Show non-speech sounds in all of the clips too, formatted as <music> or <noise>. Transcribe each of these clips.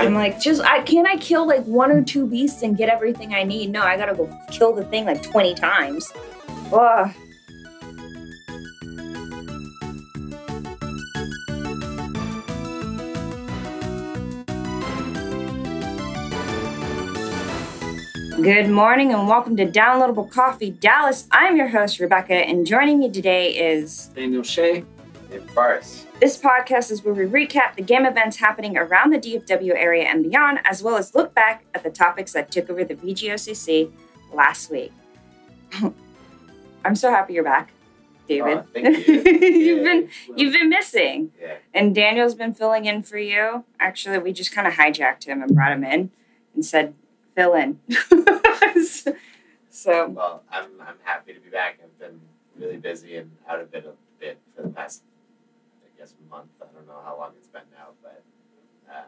I'm like, just I can't I kill like one or two beasts and get everything I need. No, I gotta go kill the thing like 20 times. Ugh. Good morning and welcome to Downloadable Coffee Dallas. I'm your host, Rebecca, and joining me today is Daniel Shea. and Forrest. This podcast is where we recap the game events happening around the DFW area and beyond, as well as look back at the topics that took over the VGOCC last week. <laughs> I'm so happy you're back, David. Oh, thank you. <laughs> you've Yeah. been you've been missing, Yeah. and Daniel's been filling in for you. Actually, we just kind of hijacked him and brought him in and said, "Fill in." <laughs> so Well, I'm I'm happy to be back. I've been really busy and out of it a bit for the past, I guess, month. I don't know how long it's been now, but um,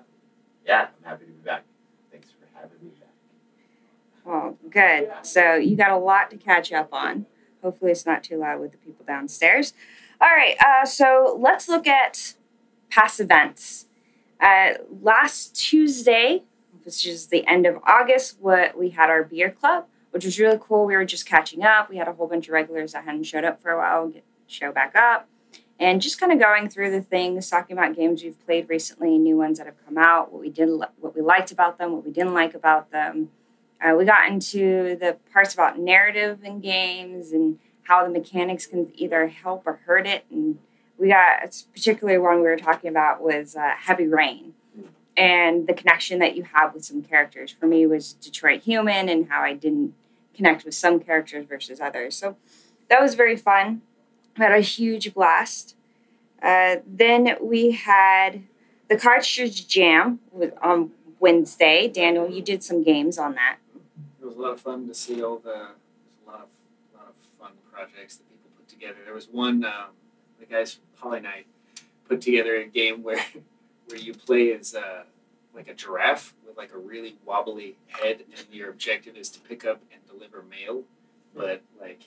yeah, I'm happy to be back. Thanks for having me back. Well, good. So you got a lot to catch up on. Hopefully, it's not too loud with the people downstairs. All right. Uh, so let's look at past events. Uh, last Tuesday, which is the end of August, what we had our beer club, which was really cool. We were just catching up. We had a whole bunch of regulars that hadn't showed up for a while get show back up, and just kind of going through the things, talking about games we've played recently, new ones that have come out, what we did, what we liked about them, what we didn't like about them. Uh, we got into the parts about narrative in games and how the mechanics can either help or hurt it. And we got it's particularly one we were talking about was uh, Heavy Rain and the connection that you have with some characters. For me, was Detroit Human and how I didn't connect with some characters versus others. So that was very fun. We had a huge blast. Uh, then we had the Cartridge Jam with, on Wednesday. Daniel, you did some games on that. It was a lot of fun to see all the a lot of a lot of fun projects that people put together. There was one um, the guys from Polynite put together a game <laughs> where where you play as uh, like a giraffe with like a really wobbly head, and your objective is to pick up and deliver mail. But like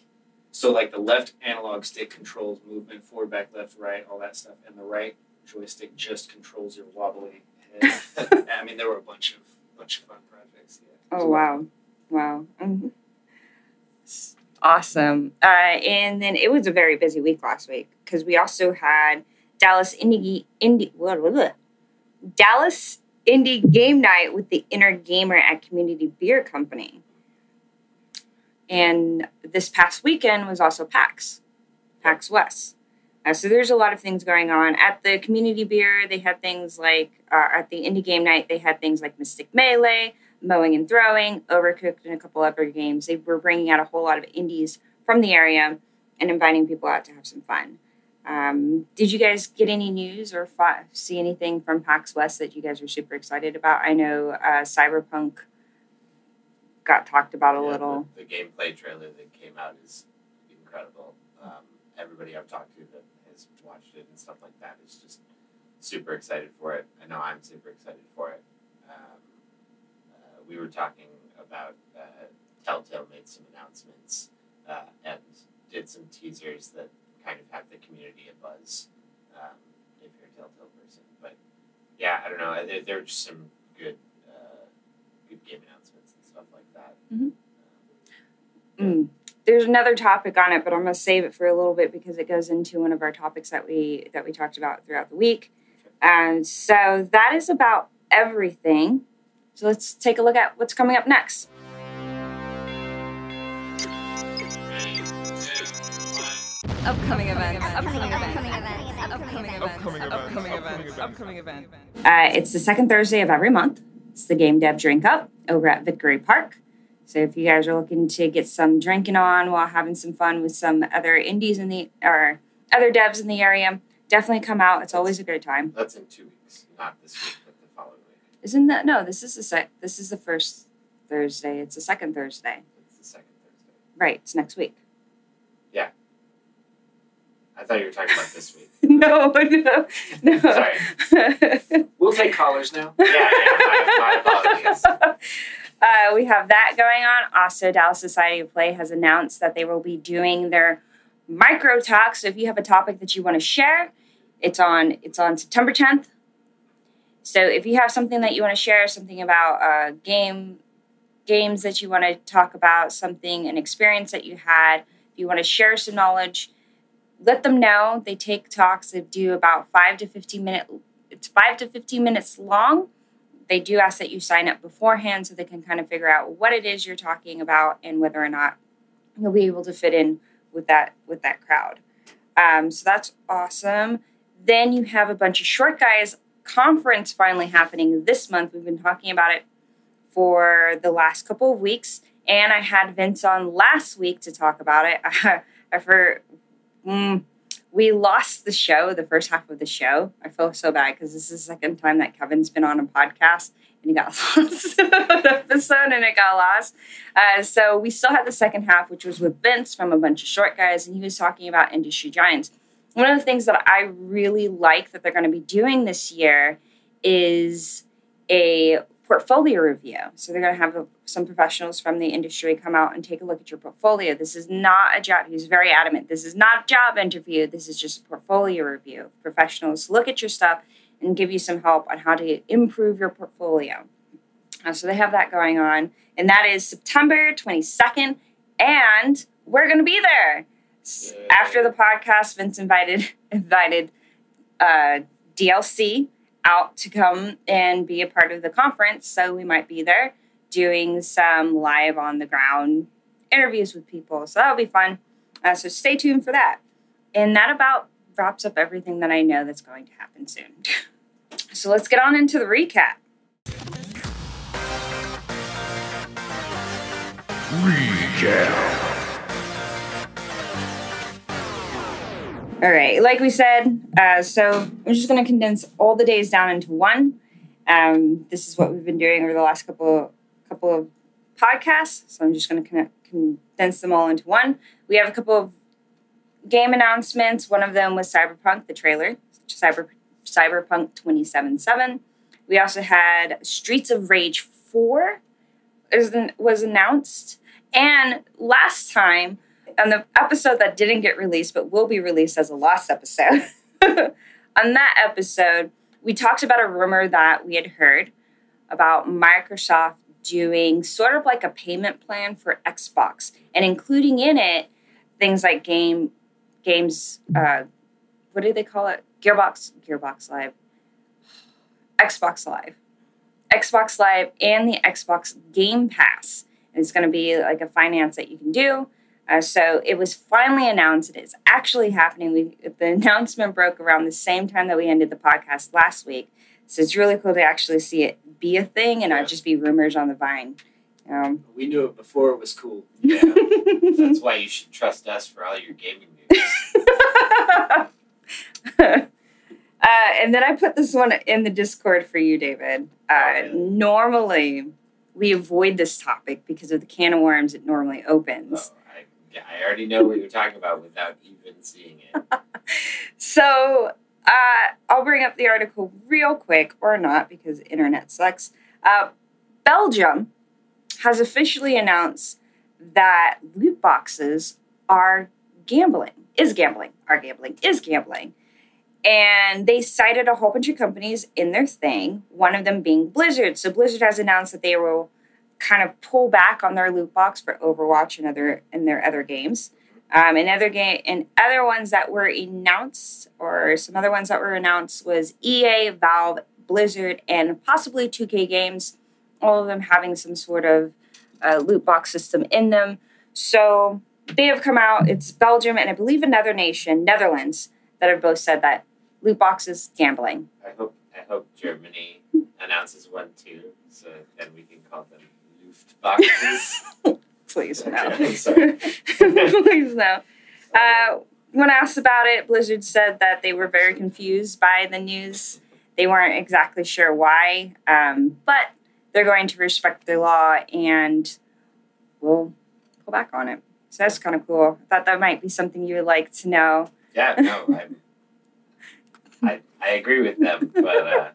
so, like the left analog stick controls movement, forward, back, left, right, all that stuff, and the right joystick just controls your wobbly head. <laughs> I mean, there were a bunch of bunch of fun projects. Yeah. Oh wow, wow, Mhm. Awesome! Uh, and then it was a very busy week last week because we also had Dallas Indie Indie blah, blah, blah. Dallas Indie Game Night with the Inner Gamer at Community Beer Company, and this past weekend was also PAX, PAX West. Uh, so there's a lot of things going on at the community beer. They had things like uh, at the indie game night. They had things like Mystic Melee, mowing and throwing, Overcooked, and a couple other games. They were bringing out a whole lot of indies from the area and inviting people out to have some fun. Um, did you guys get any news or see anything from PAX West that you guys are super excited about? I know uh, Cyberpunk got talked about a Yeah, little. The, the gameplay trailer that came out is incredible. Um, everybody I've talked to that has watched it and stuff like that is just super excited for it. I know I'm super excited for it. Um, uh, we were talking about uh, Telltale made some announcements uh, and did some teasers that kind of have the community a buzz. Um, if you're a Telltale person, but yeah, I don't know. There, there were just some good, uh, good game announcements like that. Mhm. Um, Mm. There's another topic on it, but I'm going to save it for a little bit because it goes into one of our topics that we that we talked about throughout the week. And so that is about everything. So let's take a look at what's coming up next. Upcoming event. Upcoming event. Upcoming event. Upcoming event. Upcoming event. Upcoming event. Uh, it's the second Thursday of every month. It's the Game Dev Drink Up over at Victory Park. So if you guys are looking to get some drinking on while having some fun with some other indies in the or other devs in the area, definitely come out. It's always a great time. That's in two weeks, not this week, but the following week. Isn't that no? This is the sec. This is the first Thursday. It's the second Thursday. It's the second Thursday. Right. It's next week. Yeah. I thought you were talking about this week. <laughs> no, no, no. Sorry. <laughs> We'll take callers now. <laughs> Yeah, yeah, my, my apologies. Uh, we have that going on. Also, Dallas Society of Play has announced that they will be doing their micro talk. So if you have a topic that you want to share, it's on it's on September 10th. So if you have something that you want to share, something about a game, games that you want to talk about, something, an experience that you had, if you want to share some knowledge, let them know. They take talks that do about five to fifteen minute. It's five to fifteen minutes long. They do ask that you sign up beforehand so they can kind of figure out what it is you're talking about and whether or not you'll be able to fit in with that with that crowd. Um, so that's awesome. Then you have a bunch of short guys conference finally happening this month. We've been talking about it for the last couple of weeks, and I had Vince on last week to talk about it. <laughs> I for mm, we lost the show, the first half of the show. I feel so bad because this is the second time that Kevin's been on a podcast and he got <laughs> lost an episode and it got lost. Uh, so we still had the second half, which was with Vince from a bunch of short guys, and he was talking about industry giants. One of the things that I really like that they're going to be doing this year is a portfolio review. So they're going to have a, some professionals from the industry come out and take a look at your portfolio. This is not a job. He's very adamant. This is not a job interview. This is just a portfolio review. Professionals look at your stuff and give you some help on how to improve your portfolio. Uh, so they have that going on, and that is September 22nd, and we're going to be there. After the podcast, Vince invited <laughs> invited uh, DLC out to come and be a part of the conference. So we might be there doing some live on the ground interviews with people. So that'll be fun. Uh, so stay tuned for that. And that about wraps up everything that I know that's going to happen soon. <laughs> so let's get on into the recap. Recap. All right, like we said, uh, so I'm just going to condense all the days down into one. Um, this is what we've been doing over the last couple couple of podcasts, so I'm just going to condense them all into one. We have a couple of game announcements. One of them was Cyberpunk, the trailer, Cyber Cyberpunk 2077. We also had Streets of Rage 4 was announced, and last time on the episode that didn't get released but will be released as a lost episode, <laughs> on that episode, we talked about a rumor that we had heard about Microsoft doing sort of like a payment plan for Xbox and including in it things like game games uh, what do they call it? Gearbox Gearbox Live. Xbox Live. Xbox Live and the Xbox Game Pass. And it's going to be like a finance that you can do uh, so it was finally announced. It is actually happening. We, the <laughs> announcement broke around the same time that we ended the podcast last week. So it's really cool to actually see it be a thing and not just be rumors on the vine. Um, we knew it before it was cool. <laughs> Yeah. That's why you should trust us for all your gaming news. <laughs> uh, and then I put this one in the Discord for you, David. Uh, oh, normally, we avoid this topic because of the can of worms it normally opens. Oh. Yeah, I already know what you're talking about without even seeing it. <laughs> so uh, I'll bring up the article real quick, or not, because internet sucks. Uh, Belgium has officially announced that loot boxes are gambling, is gambling, are gambling, is gambling. And they cited a whole bunch of companies in their thing, one of them being Blizzard. So Blizzard has announced that they will kind of pull back on their loot box for Overwatch and other and their other games. Um, and other game and other ones that were announced, or some other ones that were announced, was EA, Valve, Blizzard, and possibly 2K Games. All of them having some sort of uh, loot box system in them. So they have come out. It's Belgium and I believe another nation, Netherlands, that have both said that loot boxes gambling. I hope I hope Germany announces one too, so then we can call them boxes. <laughs> Please no. <laughs> Please no. Uh, when asked about it, Blizzard said that they were very confused by the news. They weren't exactly sure why, um, but they're going to respect the law and we'll pull back on it. So that's kind of cool. I thought that might be something you would like to know. Yeah, no, I'm, I I agree with them, but uh,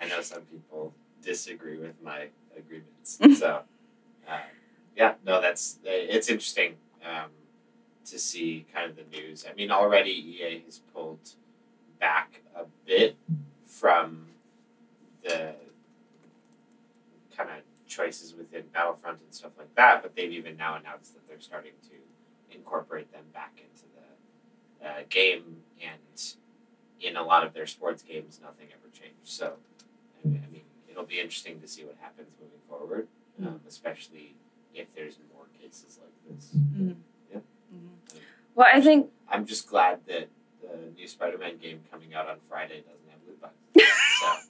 I know some people disagree with my agreements. <laughs> So yeah, no, that's it's interesting um, to see kind of the news. I mean, already EA has pulled back a bit from the kind of choices within Battlefront and stuff like that, but they've even now announced that they're starting to incorporate them back into the uh, game. And in a lot of their sports games, nothing ever changed. So, I mean, it'll be interesting to see what happens moving forward, um, especially if there's more cases like this. Well, I think I'm just glad that the new Spider-Man game coming out on Friday doesn't have loot boxes.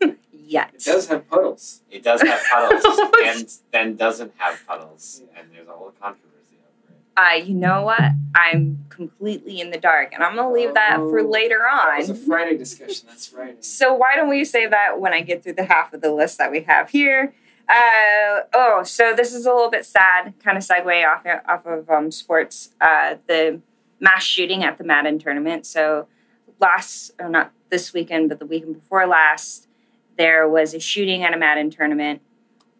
so <laughs> yet. It does have puddles. it does have puddles, <laughs> and then doesn't have puddles, and there's a whole controversy over it. Uh, you know what? I'm completely in the dark, and I'm gonna leave that for Oh, later That was a on. Friday discussion. That's Friday. So why don't we save that when I get through the half of the list that we have here? Uh, oh, so this is a little bit sad, kind of segue off off of um, sports. Uh, the mass shooting at the Madden tournament. So last, or not this weekend, but the weekend before last, there was a shooting at a Madden tournament,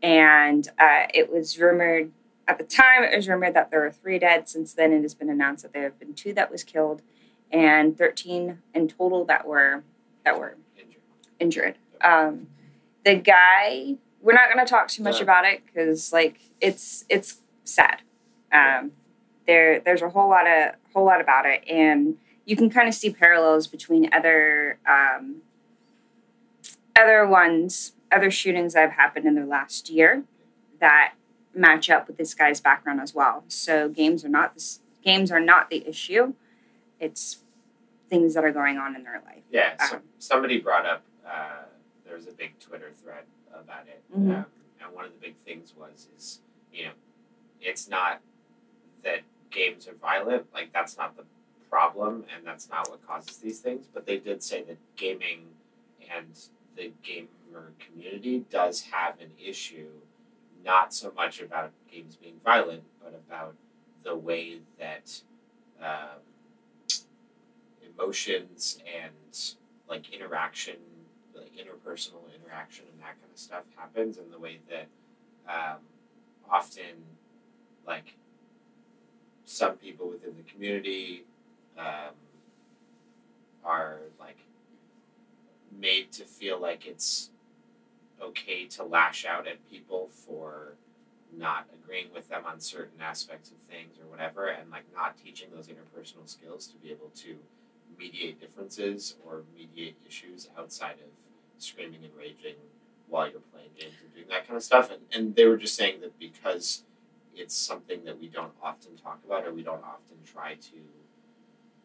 and uh, it was rumored at the time. It was rumored that there were three dead. Since then, it has been announced that there have been two that was killed, and thirteen in total that were that were Injured. injured. Um, the guy, we're not going to talk too much Yeah. about it because like it's it's sad. Um, there there's a whole lot of whole lot about it, and you can kind of see parallels between other um, other ones, other shootings that have happened in the last year that match up with this guy's background as well. So games are not this games are not the issue. It's things that are going on in their life. Yeah, so Um, somebody brought up uh, there was a big Twitter thread about it, Mhm. um, and one of the big things was is you know it's not that games are violent, like that's not the problem, and that's not what causes these things. But they did say that gaming and the gamer community does have an issue, not so much about games being violent, but about the way that. Um, emotions and like interaction, interpersonal interaction and that kind of stuff happens, and the way that um, often like some people within the community um, are like made to feel like it's okay to lash out at people for not agreeing with them on certain aspects of things or whatever and like not teaching those interpersonal skills to be able to mediate differences or mediate issues outside of screaming and raging while you're playing games and doing that kind of stuff and, and they were just saying that because it's something that we don't often talk about or we don't often try to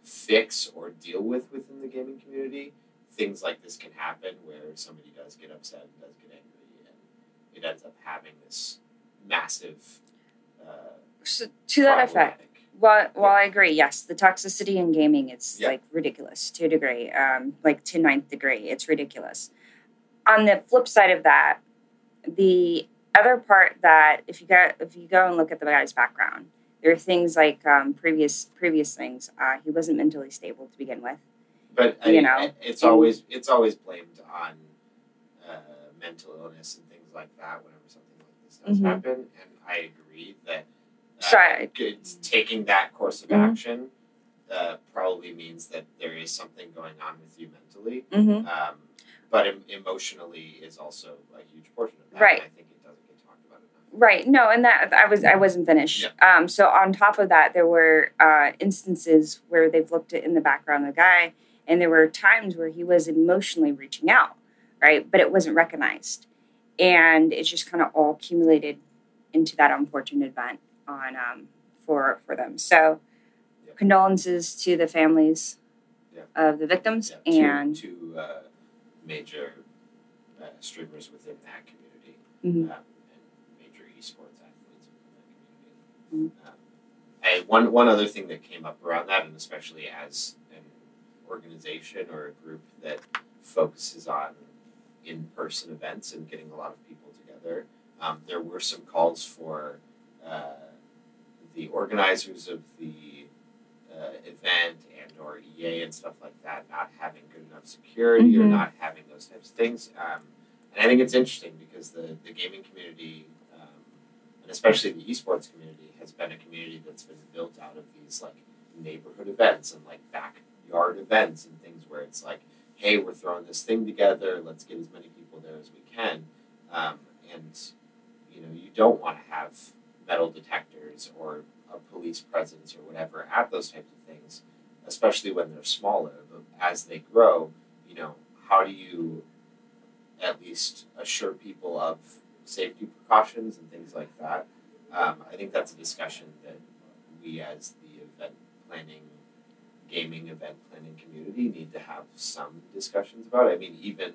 fix or deal with within the gaming community things like this can happen where somebody does get upset and does get angry and it ends up having this massive uh, So to that effect, Well, well, I agree. Yes, the toxicity in gaming is Yeah. like ridiculous to a degree, um, like to ninth degree. It's ridiculous. On the flip side of that, the other part that if you go if you go and look at the guy's background, there are things like um, previous previous things. Uh, he wasn't mentally stable to begin with. But I, you know, it's and- always it's always blamed on uh, mental illness and things like that whenever something like this does Mhm. happen. And I agree that uh, Sorry. taking that course of Mhm. action uh, probably means that there is something going on with you mentally. Mm-hmm. Um, but em- emotionally is also a huge portion of that. Right. I think it doesn't get talked about enough. Right. No, and that I was I wasn't finished. Um, so on top of that, there were uh, instances where they've looked at in the background of the guy, and there were times where he was emotionally reaching out, right? But it wasn't recognized, and it just kind of all accumulated into that unfortunate event on um, for for them. So Yeah. condolences to the families Yeah. of the victims, Yeah, and two uh, major uh, streamers within that community. Mhm. um, and major esports athletes within that community. Um, and one one other thing that came up around that, and especially as an organization or a group that focuses on in-person events and getting a lot of people together, um, there were some calls for uh, the organizers of the uh, event or EA and stuff like that not having good enough security or Mhm. not having those types of things. Um, and I think it's interesting because the, the gaming community, um, and especially the esports community, has been a community that's been built out of these like neighborhood events and like backyard events and things where it's like, hey, we're throwing this thing together, let's get as many people there as we can. Um, and you know, you don't want to have metal detectors or a police presence or whatever at those types of things, especially when they're smaller. But as they grow, you know, how do you at least assure people of safety precautions and things like that? Um, I think that's a discussion that we as the event planning, gaming event planning community need to have some discussions about. I mean, even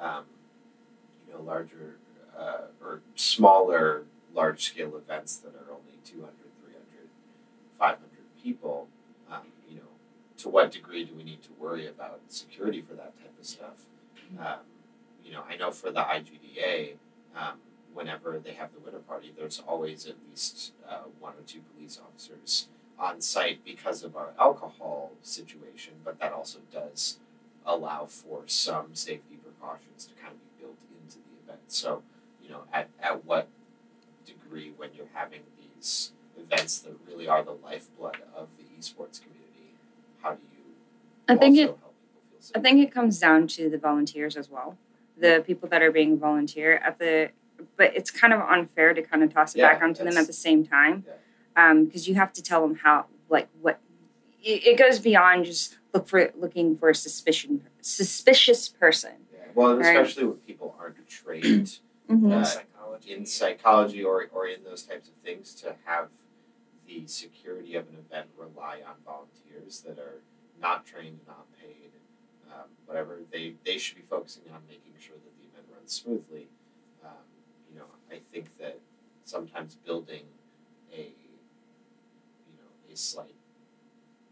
um, you know larger uh, or smaller large scale events that are only 200, 300, 500 people. To what degree do we need to worry about security for that type of stuff? Um, you know, I know for the IGDA. Um, whenever they have the winter party, there's always at least uh, one or two police officers on site because of our alcohol situation, but that also does allow for some safety precautions to kind of be built into the event. So, you know, at, at what degree when you're having these events that really are the lifeblood of the esports community, how do you I think also it? I think it comes down to the volunteers as well. The people that are being volunteer at the, but it's kind of unfair to kind of toss it Yeah, back onto them at the same time, Yeah. because you have to tell them how, like what. It, it goes beyond just look for looking for a suspicion suspicious person. Yeah. Well, Right. especially when people aren't trained <clears throat> Mm-hmm. Uh, psychology. in psychology or, or in those types of things to have the security of an event rely on volunteers that are not trained, and not paid, um, whatever. They, they should be focusing on making sure that the event runs smoothly. Um, you know, I think that sometimes building a you know a slight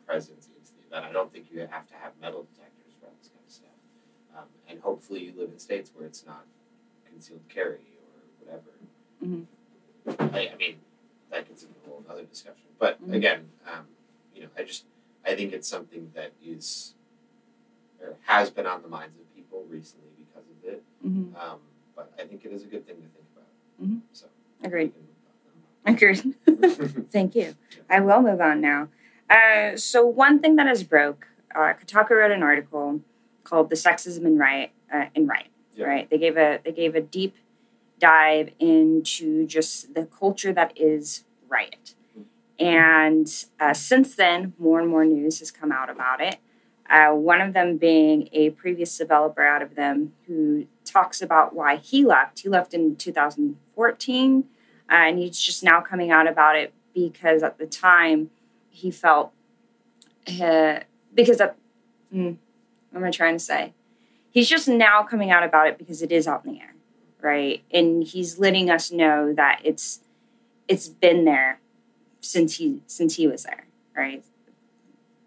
presence into the event. I don't think you have to have metal detectors for all this kind of stuff. Um, and hopefully, you live in states where it's not concealed carry or whatever. Mhm. I, I mean, that gets into a whole other discussion. But Mhm. again, um, you know, I just I think it's something that is or has been on the minds of people recently because of it. Mm-hmm. Um, but I think it is a good thing to think about. Mhm. So Agreed. Agreed. <laughs> Thank you. I will move on now. Uh, so one thing that has broke, uh, Kotaku wrote an article called "The Sexism in Right" Uh, in Riot, Yeah. right? They gave a they gave a deep dive into just the culture that is Riot, and uh, since then, more and more news has come out about it. Uh, one of them being a previous developer out of them who talks about why he left. He left in 2014 uh, and he's just now coming out about it because at the time he felt uh, because at mm, what am I trying to say? He's just now coming out about it because it is out in the air, right? And he's letting us know that it's it's been there since he since he was there, right?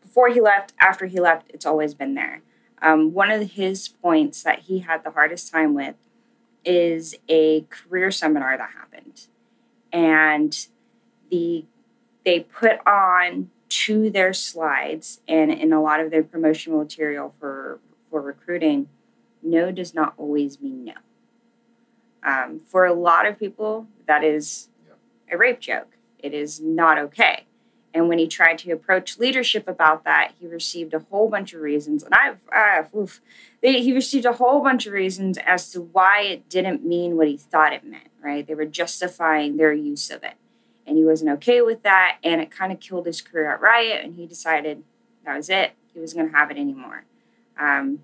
Before he left, after he left, it's always been there. Um, one of his points that he had the hardest time with is a career seminar that happened and the they put on to their slides and in a lot of their promotional material for for recruiting no does not always mean no um, for a lot of people that is a rape joke it is not okay and when he tried to approach leadership about that he received a whole bunch of reasons and i've uh, oof, they, he received a whole bunch of reasons as to why it didn't mean what he thought it meant, right? They were justifying their use of it. And he wasn't okay with that. And it kind of killed his career at Riot. And he decided that was it. He wasn't going to have it anymore. Um,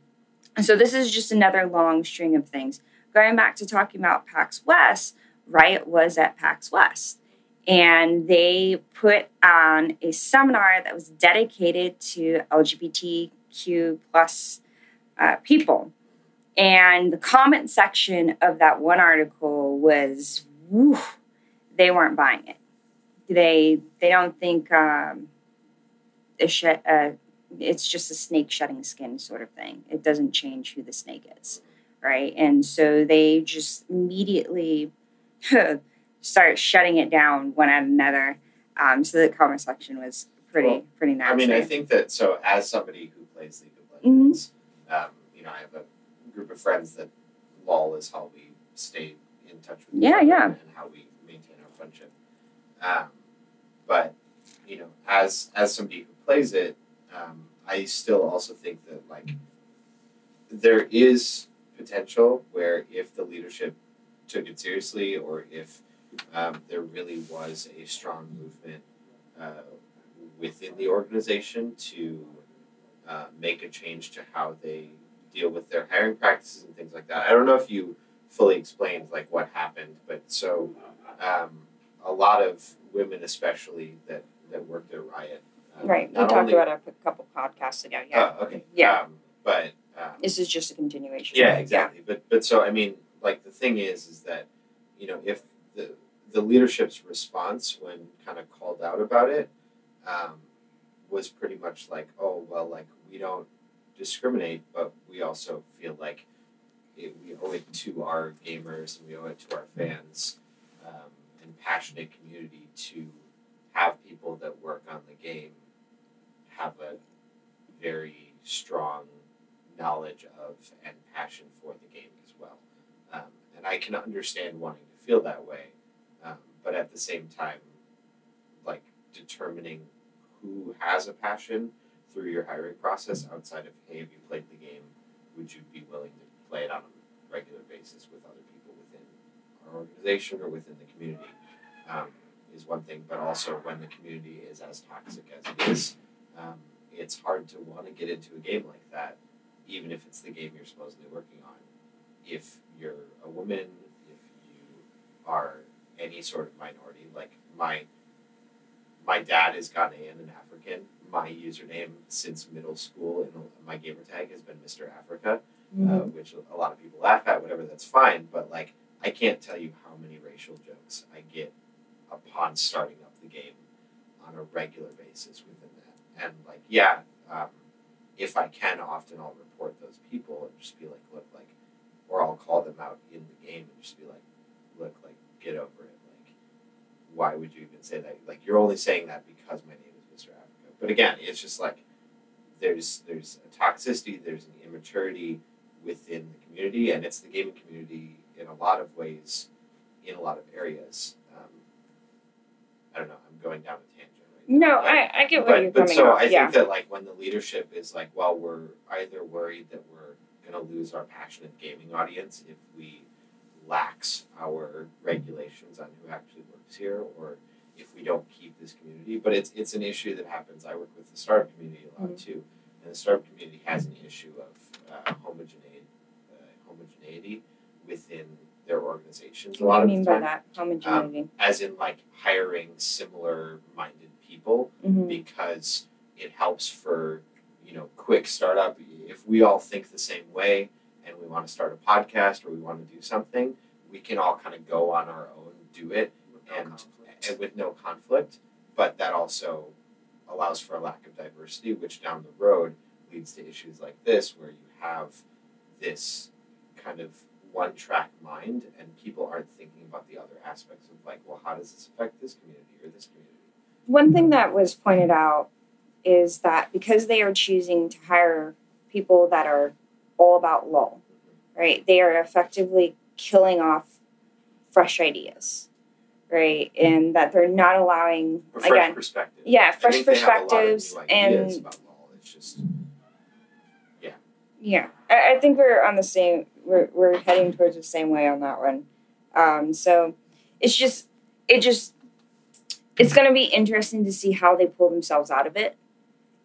and so this is just another long string of things. Going back to talking about PAX West, Riot was at PAX West. And they put on a seminar that was dedicated to LGBTQ plus uh, people. And the comment section of that one article was, whew, they weren't buying it. They they don't think um, sh- uh, it's just a snake shedding skin sort of thing. It doesn't change who the snake is, right? And so they just immediately <laughs> start shutting it down one at another. Um, so the comment section was pretty Well, pretty nasty. I mean, I think that so as somebody who plays League of Mm-hmm. Legends, um, you know, I have a group of friends that LOL is how we stay in touch with each Yeah, other yeah. and how we maintain our friendship. Um, but you know, as as somebody who plays it, um, I still also think that like there is potential where if the leadership took it seriously or if um, there really was a strong movement uh, within the organization to uh, make a change to how they deal with their hiring practices and things like that. I don't know if you fully explained like what happened, but so um, a lot of women, especially that that worked at Riot, um, Right. We talked only- about it a couple podcasts ago. Yeah. Oh, okay. Yeah. Um, but um, This is just a continuation. yeah, exactly. But but so I mean, like the thing is, is that you know if the the leadership's response when kind of called out about it um, was pretty much like, oh well, like we don't discriminate, but we also feel like it, we owe it to our gamers and we owe it to our fans um, and passionate community to have people that work on the game have a very strong knowledge of and passion for the game as well. Um, and I can understand wanting to feel that way, um, but at the same time, like determining who has a passion through your hiring process outside of hey, have you played the game? Would you be willing to play it on a regular basis with other people within our organization or within the community? Um, is one thing, but also when the community is as toxic as it is, um, it's hard to want to get into a game like that even if it's the game you're supposedly working on. If you're a woman, if you are any sort of minority, like my my dad is Ghanaian and African. My username since middle school and my gamer tag has been Mr. Africa, Mhm. uh, which a lot of people laugh at. Whatever, that's fine. But like, I can't tell you how many racial jokes I get upon starting up the game on a regular basis within that. And like, yeah, um, if I can, often I'll report those people and just be like, look, like, or I'll call them out in the game and just be like, look, like, get over it. Like, why would you even say that? Like, you're only saying that because my name is Mr. Africa. But again, it's just like, there's there's a toxicity, there's an immaturity within the community, and it's the gaming community in a lot of ways, in a lot of areas. Um, I don't know. I'm going down a No, I, I get where but you're but coming so off. I yeah. think that like when the leadership is like, well, we're either worried that we're gonna lose our passionate gaming audience if we lax our regulations on who actually works here, or if we don't keep this community. But it's it's an issue that happens. I work with the startup community a lot Mm-hmm. too, and the startup community has an issue of uh, homogeneity, uh, homogeneity within their organizations. A what lot do you mean by time, that? Homogeneity. as in like hiring similar minded people mm-hmm. because it helps for you know quick startup if we all think the same way and we want to start a podcast or we want to do something we can all kind of go on our own do it with no and, conflict. and with no conflict but that also allows for a lack of diversity which down the road leads to issues like this where you have this kind of one track mind and people aren't thinking about the other aspects of like well how does this affect this community or this community One thing that was pointed out is that because they are choosing to hire people that are all about LOL, right? They are effectively killing off fresh ideas, right? And that they're not allowing fresh again, perspective yeah, fresh think they have a lot of perspectives and ideas about LOL. It's just Yeah, I, I think we're on the same. We're we're heading towards the same way on that one. Um, so it's just it just it's going to be interesting to see how they pull themselves out of it.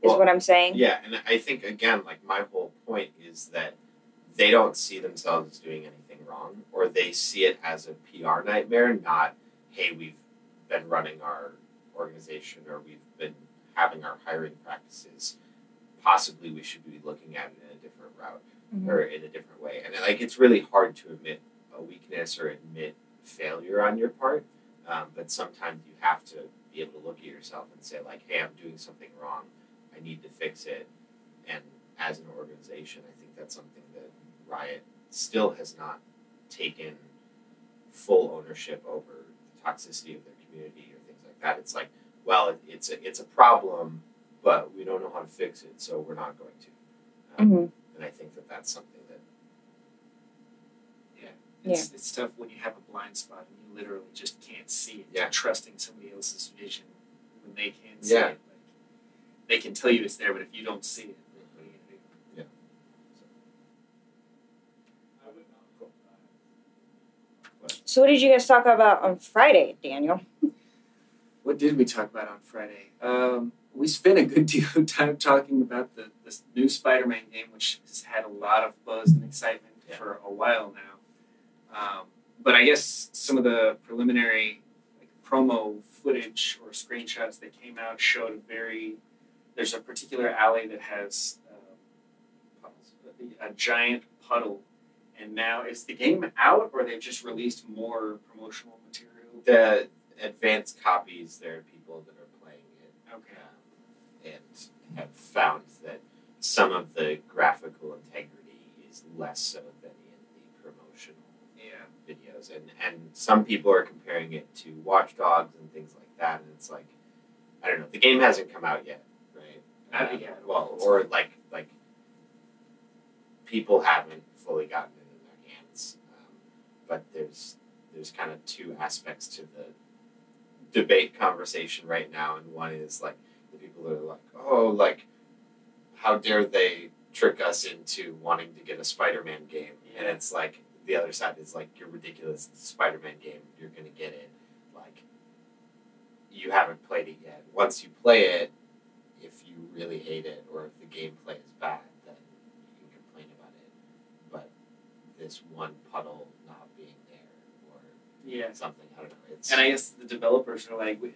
Is Well, what I'm saying. yeah, and I think again, like my whole point is that they don't see themselves doing anything wrong, or they see it as a PR nightmare, not hey, we've been running our organization or we've been having our hiring practices. Possibly, we should be looking at it in a different route. Mhm. or in a different way. And like it's really hard to admit a weakness or admit failure on your part. Um, but sometimes you have to be able to look at yourself and say like, "Hey, I'm doing something wrong. I need to fix it." And as an organization, I think that's something that Riot still has not taken full ownership over the toxicity of their community or things like that. It's like, well, it, it's a it's a problem, but we don't know how to fix it, so we're not going to. Um, Mhm. and I think that that's something that It's, it's tough when you have a blind spot and you literally just can't see it. Yeah. You're trusting somebody else's vision when they can't see Yeah. it. Like, they can tell you it's there, but if you don't see it, what are you gonna do? What? So, what did you guys talk about on Friday, Daniel? <laughs> What did we talk about on Friday? Um, we spent a good <laughs> deal of time talking about the this new Spider-Man game, which has had a lot of buzz and excitement Yeah. for a while now. Um, but I guess some of the preliminary like, promo footage or screenshots that came out showed a very. There's a particular alley that has um, a giant puddle, and now is the game out or they've just released more promotional material? The advanced copies, there are people that are playing it Okay. um, and have found that some of the graphical integrity is less so than in the promotional Yeah. And and some people are comparing it to Watch Dogs and things like that, and it's like, I don't know, the game hasn't come out yet, right? Not Uh, yet. Well, or like like people haven't fully gotten it in their hands, um, but there's there's kind of two aspects to the debate conversation right now, and one is like the people that are like, oh, like how dare they trick us into wanting to get a Spider-Man game, and it's like the other side is like you're ridiculous Spider-Man game you're gonna get it like you haven't played it yet once you play it if you really hate it or if the gameplay is bad then you can complain about it but this one puddle not being there or Yeah. something I don't know it's And I guess the developers are like, we,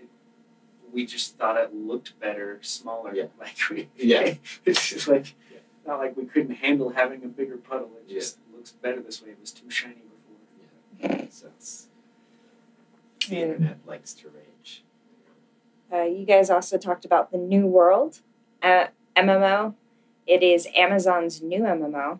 we just thought it looked better, smaller. Yeah. <laughs> Like we, Yeah. <laughs> it's just like Yeah. not like we couldn't handle having a bigger puddle. It Yeah. Just looks better this way. It was too shiny before. yeah so it's the Yeah. internet likes to rage Uh, you guys also talked about the New World uh, MMO. It is Amazon's new MMO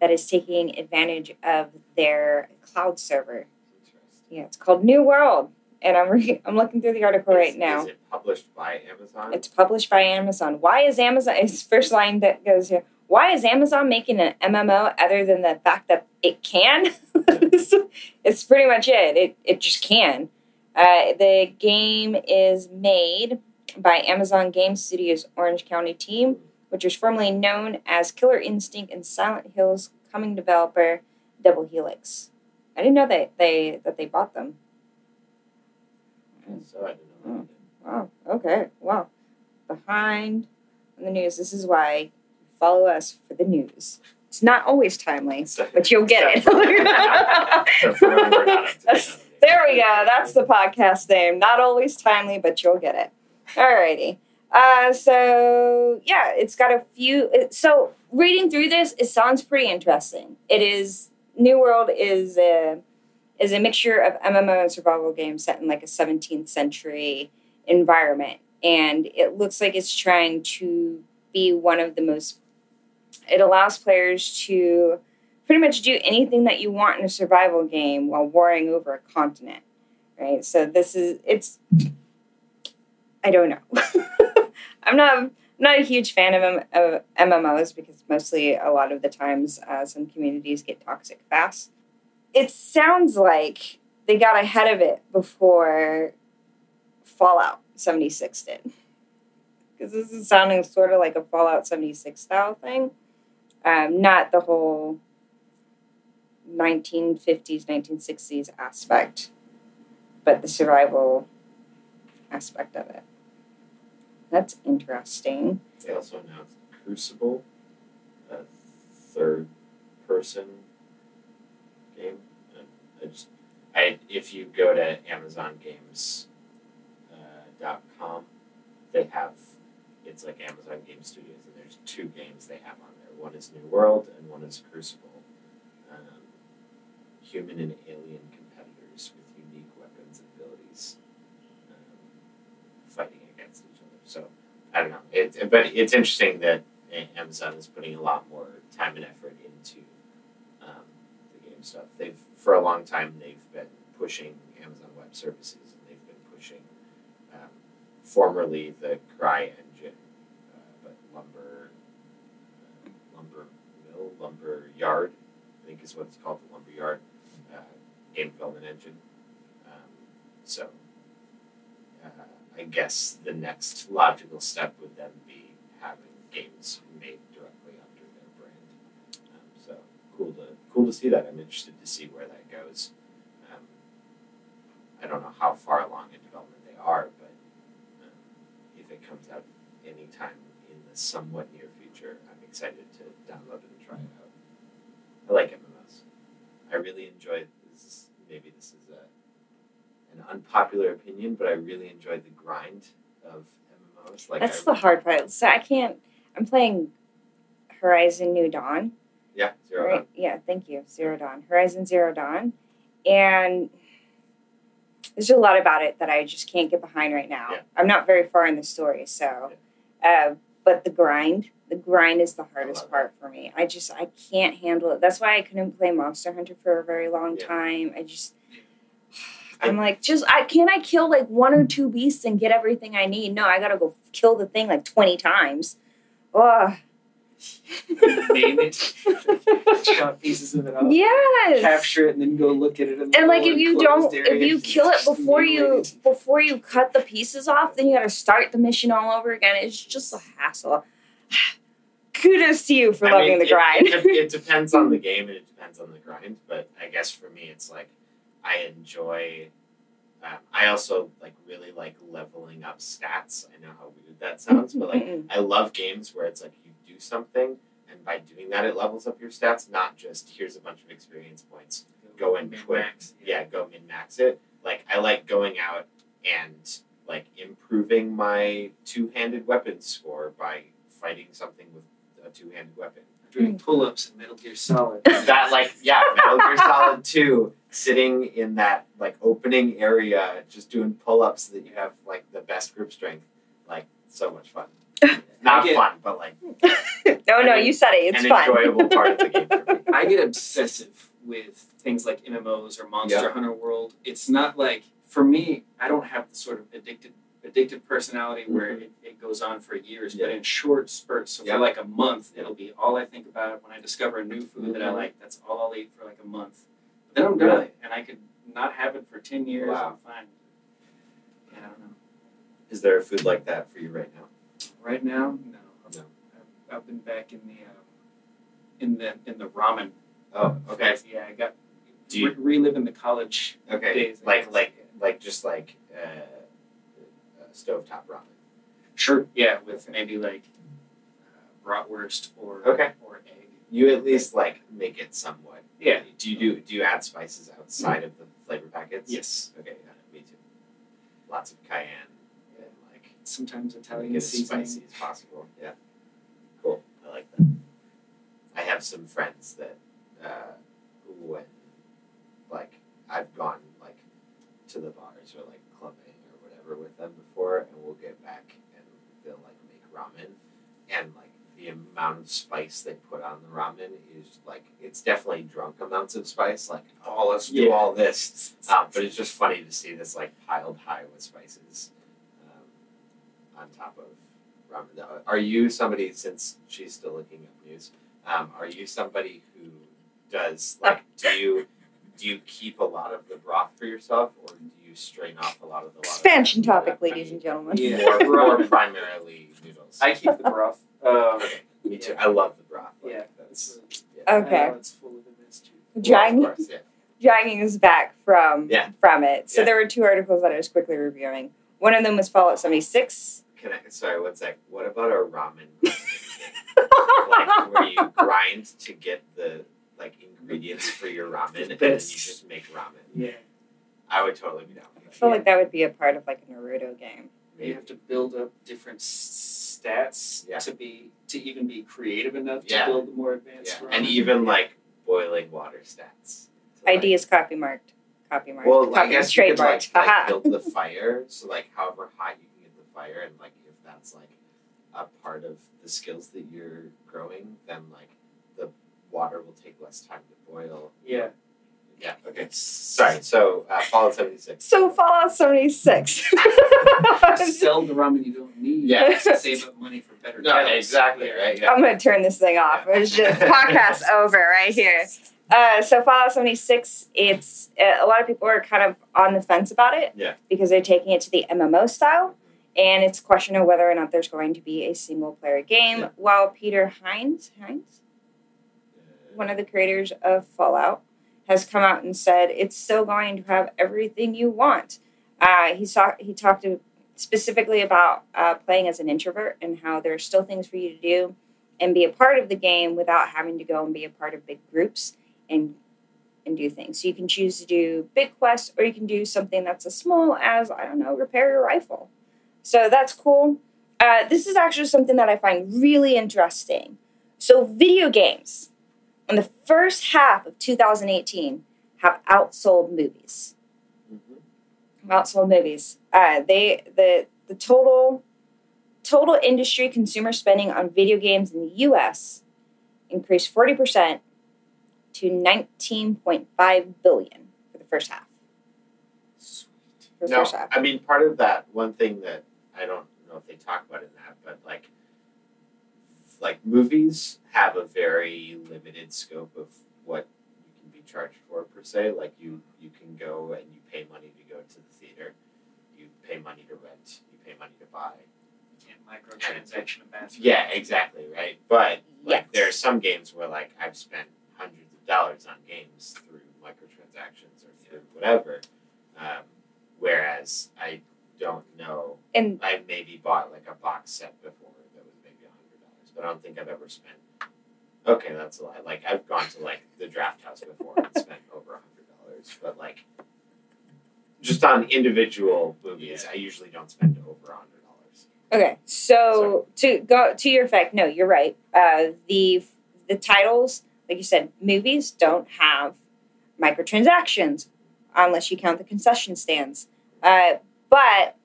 that is taking advantage of their cloud server. interesting Yeah, it's called New World, and I'm re- I'm looking through the article right now. is it published by Amazon It's published by Amazon. Why is Amazon? It's first line that goes here. Why is Amazon making an MMO other than the fact that it can? <laughs> it's pretty much it. It it just can. Uh, the game is made by Amazon Game Studios Orange County team, which was formerly known as Killer Instinct and Silent Hill's coming developer Double Helix. I didn't know that they that they bought them. so I don't know Wow. Okay. Wow. Behind on the news. This is why follow us for the news. It's not always timely, but you'll get it. except for when we're not up to date <laughs> That's- on the there we go. That's the podcast name. Not always timely, but you'll get it. Alrighty. Uh, so yeah, it's got a few. It, so reading through this, it sounds pretty interesting. It is New World is a is a mixture of MMO and survival games set in like a 17th century environment, and it looks like it's trying to be one of the most. It allows players to pretty much do anything that you want in a survival game while warring over a continent, right? So this is it's. I don't know. <laughs> I'm not. I'm not a huge fan of, M- of MMOs because mostly a lot of the times uh, some communities get toxic fast. It sounds like they got ahead of it before Fallout 76 did. Because this is sounding sort of like a Fallout 76 style thing. Um, not the whole 1950s, 1960s aspect, but the survival aspect of it. That's interesting. They also announced Crucible, a third person game. I just, I if you go to Amazon Games uh, they have it's like Amazon Game Studios, and there's two games they have on. One is New World, and one is Crucible. Um, human and alien competitors with unique weapons and abilities, um, fighting against each other. So I don't know. It, but it's interesting that Amazon is putting a lot more time and effort into um, the game stuff. They've for a long time they've been pushing Amazon Web Services and they've been pushing um, formerly the CryEngine, uh, but Lumber uh, Lumber Mill Lumberyard, I think is what it's called, the Lumberyard uh, game development engine. Um, so uh, I guess the next logical step would then be having games made directly under their brand. Um, so cool to cool to see that. I'm interested to see where that goes. Um, I don't know how far along in development they are, but um, if it comes out anytime in the somewhat near future, I'm excited to download it and try it out. I like MMOs. I really enjoy this. Maybe this is a an unpopular opinion, but I really enjoyed the grind of MMOs. Like That's I, the hard part. So I can't. I'm playing Horizon New Dawn. yeah zero right? Dawn. Yeah, thank you. Zero Dawn. Horizon Zero Dawn. And there's a lot about it that I just can't get behind right now. Yeah. I'm not very far in the story, so. Uh, but the grind, the grind is the hardest part for me. I just I can't handle it. That's why I couldn't play Monster Hunter for a very long Yeah. time. I just. I'm like, just I can't I kill like one or two beasts and get everything I need. No, I gotta go kill the thing like twenty times. Ugh. Name it, <laughs> chop pieces of it off, Yes. capture it, and then go look at it. And like if you don't if you kill it before you it. before you cut the pieces off then you got to start the mission all over again it's just a hassle kudos to you for I loving mean, the it- grind It, it <laughs> depends on the game and it depends on the grind, but I guess for me, it's like I enjoy. Um, I also like really like leveling up stats. I know how weird that sounds, but like I love games where it's like you do something and by doing that it levels up your stats, not just here's a bunch of experience points. Go and Min quit. max, Yeah, go min max it. Like I like going out and like improving my two handed weapon score by fighting something with a two handed weapon. Doing hmm. pull ups in Metal Gear Solid. that like yeah, Metal Gear <laughs> Solid Two, sitting in that like opening area, just doing pull ups so that you have like the best grip strength. Like so much fun. <laughs> Not get- fun, but like <laughs> no no you said it it's an fun enjoyable part of the game for me. I get obsessive with things like MMOs or Monster Yeah. Hunter World. It's not like for me, I don't have the sort of addicted addictive personality where it, it goes on for years, but Mm-hmm. In short spurts. So Yeah. for like a month, it'll be all I think about when I discover a new food that I Mhm. like. That's all I'll eat for like a month. But then I'm done, Really? and I could not have it for ten years. Wow. I'm fine. Yeah, I don't know. Is there a food like that for you right now? Right now, no. No. I've, I've been back in the um, in the in the ramen. Oh, okay. phase. Yeah, I got Do you- re- reliving the college Okay. days. I Like guess. like like just like uh, stovetop ramen. Sure. Yeah, with maybe like uh, bratwurst or Okay. or egg. You at least like make it somewhat. Yeah. Do you do do you add spices outside of the flavor packets? Yes. Okay, yeah, me too. Lots of cayenne and like Sometimes make Italian it as seasoning. spicy as possible. Yeah. Cool. I like that. I have some friends that uh when like I've gone like to the bars or like with them before and we'll get back and they'll like make ramen and like the amount of spice they put on the ramen is like it's definitely drunk amounts of spice like oh let's do Yeah. all this um, <laughs> but it's just funny to see this like piled high with spices um, on top of ramen. Now, Are you somebody since she's still looking up news? Um, are you somebody who does like do you do you keep a lot of the broth for yourself or do you strain off a lot of the water? expansion topic I ladies mean, and gentlemen Yeah. More, more primarily noodles. I keep the broth. <laughs> Um, okay, me too. I love the broth. Like, yeah, that's that's yeah. Okay. I know it's full of the best juice. Well, dragging of course, yeah. dragging us back from Yeah. from it so Yeah. there were two articles that i was quickly reviewing one of them was fallout 76 Can I? Sorry, one sec. What about a ramen? <laughs> like where you grind to get the like ingredients for your ramen, and then you just make ramen. Yeah, I would totally be down i for that. feel like that would be a part of like a naruto game you have to build up different stats Yeah. to be to even be creative enough Yeah. to build the more advanced. Yeah, ramen. and even like boiling water stats. So, like, ideas copy marked copy marked Well, I guess you could trademarked like, like <laughs> build the fire, so like however hot you can get the fire, and like if that's like a part of the skills that you're growing, then like the water will take less time to boil. yeah, Yeah. Okay. Sorry. So uh, Fallout seventy six. so fallout 76 <laughs> sell the ramen you don't need. Yeah. to save up money for better. No, kettles. exactly right. Yeah. I'm gonna turn this thing off. It's just podcast <laughs> over right here. Uh, so Fallout 76, it's uh, a lot of people are kind of on the fence about it Yeah. because they're taking it to the MMO style, and it's a question of whether or not there's going to be a single player game. Yeah. While Peter Hines, Hines, one of the creators of Fallout, has come out and said it's still going to have everything you want. Uh, he saw he talked specifically about uh, playing as an introvert and how there are still things for you to do and be a part of the game without having to go and be a part of big groups and and do things. So you can choose to do big quests or you can do something that's as small as I don't know, repair your rifle. So that's cool. Uh, this is actually something that I find really interesting. So video games in the first half of 2018 have outsold movies. Mhm. Outsold movies. Uh, they the the total total industry consumer spending on video games in the U.S. increased 40 percent to 19.5 billion for the first half. Sweet. No, first half. I mean part of that one thing that I don't know if they talk about in that, but like like movies have a very limited scope of what you can be charged for per se. Like you you can go and you pay money to go to the theater, you pay money to rent, you pay money to buy. Can't microtransaction of that. Yeah, exactly, right. But like Yes. there are some games where like I've spent hundreds of dollars on games through microtransactions or through whatever. Um, whereas I don't know and I maybe bought like a box set before that was maybe a but I don't think I've ever spent. Okay, that's a lie. Like I've gone to like the draft house before and spent <laughs> over a hundred dollars, but like just on individual movies, I usually don't spend over a hundred dollars. Okay, so to go to your effect, no, you're right. Uh, the the titles, like you said, movies don't have microtransactions unless you count the concession stands. Uh, but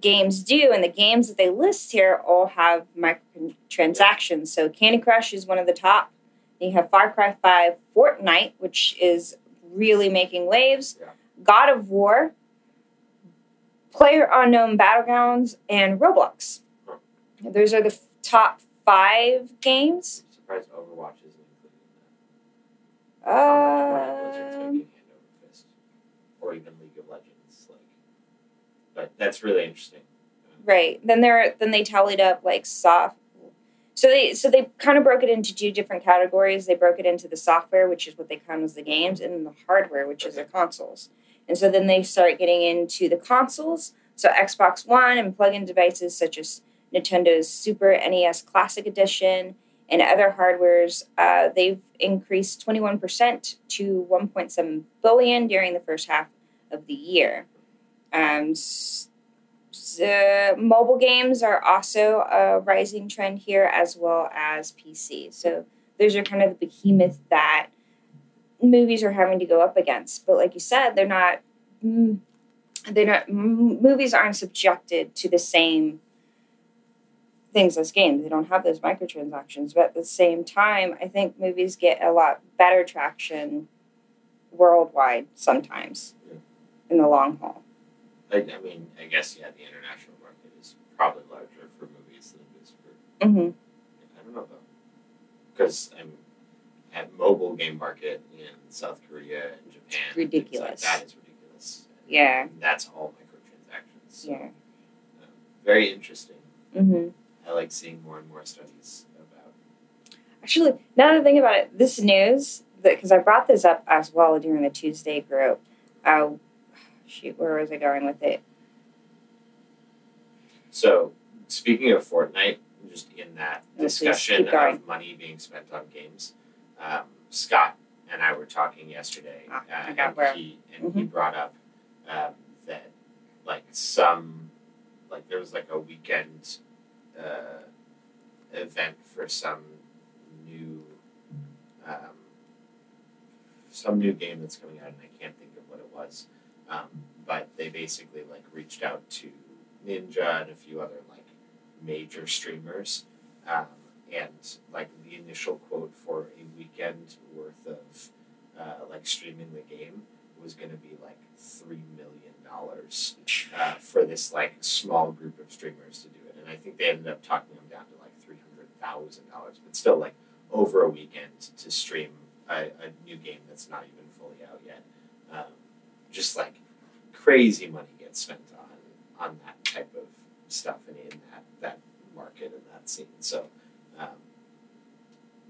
games do, and the games that they list here all have microtransactions. So Candy Crush is one of the top. Then you have Far Cry Five, Fortnite, which is really making waves. Yeah. God of War, Player Unknown Battlegrounds, and Roblox. Those are the f- top five games. I'm surprised Overwatch isn't included in that. How much money Blizzard's Um, making hand over fist, or even League of Legends, like. But that's really interesting. right. Then they're then they tallied up like soft. So they so they kind of broke it into two different categories. They broke it into the software, which is what they count as the games, and the hardware, which is the consoles. And so then they start getting into the consoles. So Xbox One and plug-in devices such as Nintendo's Super NES Classic Edition and other hardwares, uh, they've increased 21% to 1.7 billion during the first half of the year. Um, uh, mobile games are also a rising trend here, as well as PC. So those are kind of the behemoth that movies are having to go up against. But like you said, they're not. mm, They're not. m- Movies aren't subjected to the same things as games. They don't have those microtransactions. But at the same time, I think movies get a lot better traction worldwide sometimes in the long haul. I, I mean, I guess yeah, the international market is probably larger for movies than it is for. Mm-hmm. I don't know though, because I'm at mobile game market in South Korea and Japan. like ridiculous. that is ridiculous. Yeah. That's all microtransactions. So, Yeah. um, very interesting. hmm I like seeing more and more studies about. Actually, now that I think about it, this news because I brought this up as well during the Tuesday group. Uh, shoot, where was I going with it? So speaking of Fortnite, just in that discussion of money being spent on games, um, Scott and I were talking yesterday, Ah, uh, and where- he and he brought up um, that like some like there was like a weekend uh, event for some new um, some new game that's coming out, and I can't think of what it was. Um, but they basically like reached out to Ninja and a few other like major streamers, um, and like the initial quote for a weekend worth of uh, like streaming the game was going to be like three million dollars uh, for this like small group of streamers to do it, and I think they ended up talking them down to like three hundred thousand dollars, but still like over a weekend to stream a, a new game that's not even fully out yet. Um, just like crazy money gets spent on on that type of stuff and in that that market and that scene. So um,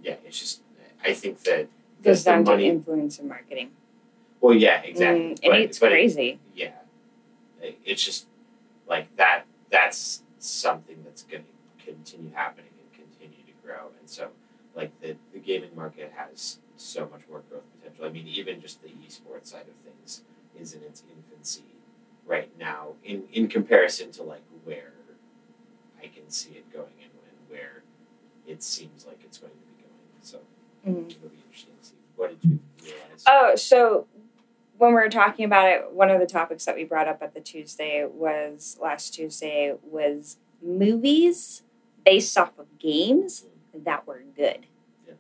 yeah, it's just I think that Goes down money- to influencer marketing. Well, yeah, exactly. Mm, and But- it's but it- crazy. yeah, It- it's just like that. That's something that's going to continue happening and continue to grow. And so, like the the gaming market has so much more growth potential. I mean, even just the esports side of things is in its infancy right now in in comparison to like where I can see it going and, and where it seems like it's going to be going. So Mhm. it'll be interesting to see. What did you realize? Oh, so when we were talking about it, one of the topics that we brought up at the Tuesday was last Tuesday was movies based off of games that were good. Yeah.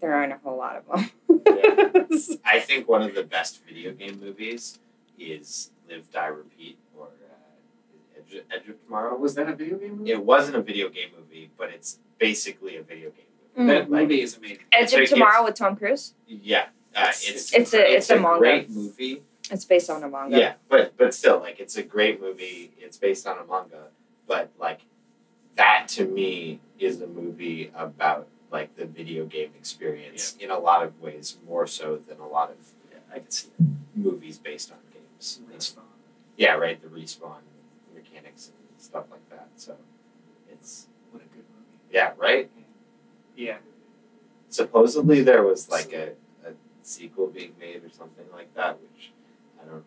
There aren't a whole lot of them. <laughs> I think one of the best video game movies is Live, Die, Repeat or uh, Edge, Edge of Tomorrow. Was that a video game movie? It wasn't a video game movie, but it's basically a video game movie. That Like- movie is amazing. Edge It's of Tomorrow with Tom Cruise. Yeah, uh, It's- it's it's a- it's a manga. great movie. It's based on a manga. Yeah, but but still, like it's a great movie. It's based on a manga, but like that to me is a movie about like the video game experience in a lot of ways more so than a lot of Yeah, I can see that. movies based on games. Respawn. Yeah, right. The respawn mechanics and stuff like that. So it's What a good movie. yeah, right. Yeah. Supposedly there was like a, a sequel being made or something like that, which I don't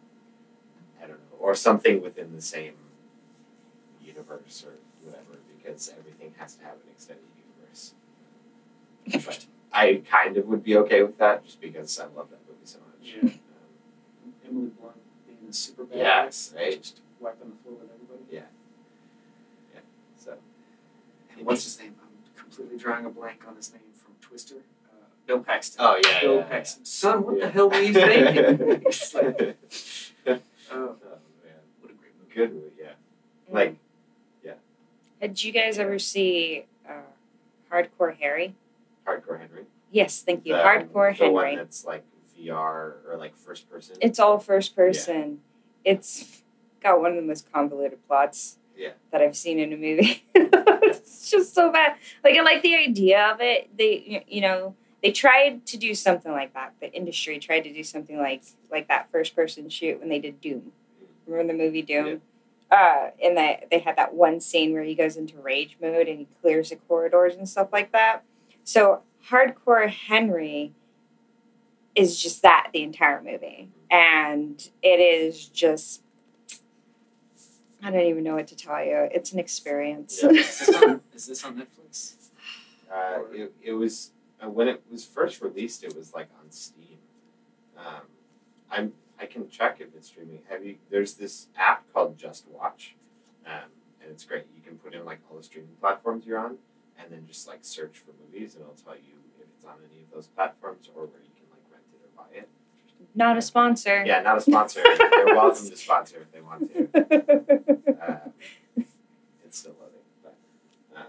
I don't know, or something within the same universe or whatever, because everything has to have an extended. I kind of would be okay with that, just because I love that movie so much. Yeah. Um, Emily Blunt being a super badass. Yeah, right. Just wiping the floor with everybody. Yeah. Yeah. So And what's his name? I'm completely drawing a blank on his name from Twister. Uh, Bill Paxton. oh yeah, Bill yeah, Paxton. Son, what Yeah. the hell were you thinking? <laughs> It's like, <laughs> oh, oh man, what a great movie. good movie. Yeah, like Did you guys ever see uh, Hardcore Harry? Hardcore Henry. Yes, thank you. The- Hardcore the one Henry. that's like VR or like first person. It's all first person. It's got one of the most convoluted plots Yeah. that I've seen in a movie. <laughs> it's just so bad. Like I like the idea of it. They you know they tried to do something like that. The industry tried to do something like like that first person shoot when they did Doom. Remember the movie Doom? Uh, and that they had that one scene where he goes into rage mode and he clears the corridors and stuff like that. So hardcore Henry is just that the entire movie, and it is just I don't even know what to tell you. It's an experience. Yeah. <laughs> Is this on, is this on Netflix? Uh, it, it was uh, when it was first released. It was like on Steam. Um, I'm I can check if it's streaming. Have you? There's this app called JustWatch, um, and it's great. You can put in like all the streaming platforms you're on, and then just like search for movies, and it'll tell you if it's on any of those platforms or where you can like rent it or buy it. Not a sponsor. Yeah, not a sponsor. They're <laughs> welcome to sponsor if they want to. <laughs> Um, it's still loading, but um,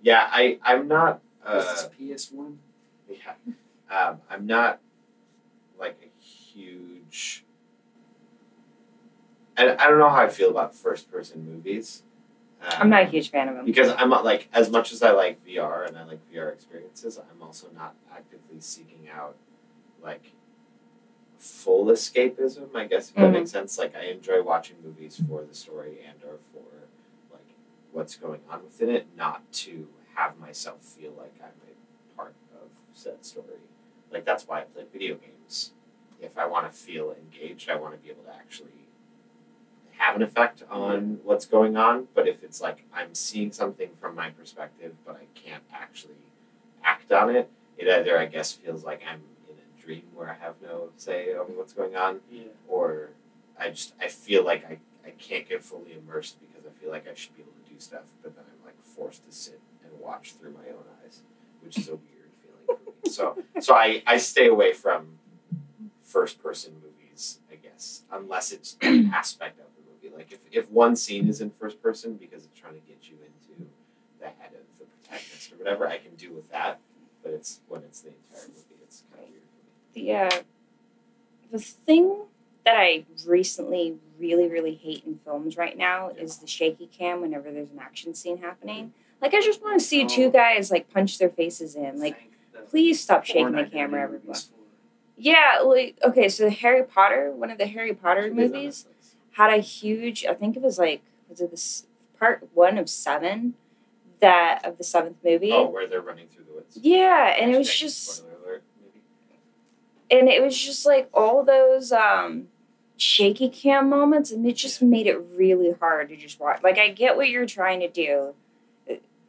yeah, I I'm not. Uh, is this PS1? Yeah. Um, I'm not like a huge. I, I don't know how I feel about first person movies. Um, I'm not a huge fan of them. Because I'm not like, as much as I like VR and I like VR experiences, I'm also not actively seeking out like full escapism, I guess, if that Mhm. makes sense. Like, I enjoy watching movies for the story and or for like what's going on within it, not to have myself feel like I'm a part of said story. Like, that's why I play video games. If I want to feel engaged, I want to be able to actually have an effect on what's going on. But if it's like I'm seeing something from my perspective, but I can't actually act on it, it either I guess feels like I'm in a dream where I have no say over what's going on, Yeah. or I just I feel like I, I can't get fully immersed because I feel like I should be able to do stuff, but then I'm like forced to sit and watch through my own eyes, which is a weird feeling for me. So so I, I stay away from first person movies, I guess, unless it's an <clears throat> aspect of the movie. Like if, if one scene is in first person because it's trying to get you into the head of the protagonist or whatever, I can do with that. But it's when it's the entire movie, it's kind of weird for me. the uh, the thing that I recently really really hate in films right now is the shaky cam whenever there's an action scene happening. Like I just want to see two guys like punch their faces in. Like Please stop shaking the camera, everyone. Yeah, like okay, so Harry Potter, one of the Harry Potter It is on movies, Netflix. Had a huge. I think it was like was it this part one of seven, that of the seventh movie. Oh, where they're running through the woods. Yeah, and it was just alert, and it was just like all those um shaky cam moments and it just made it really hard to just watch like i get what you're trying to do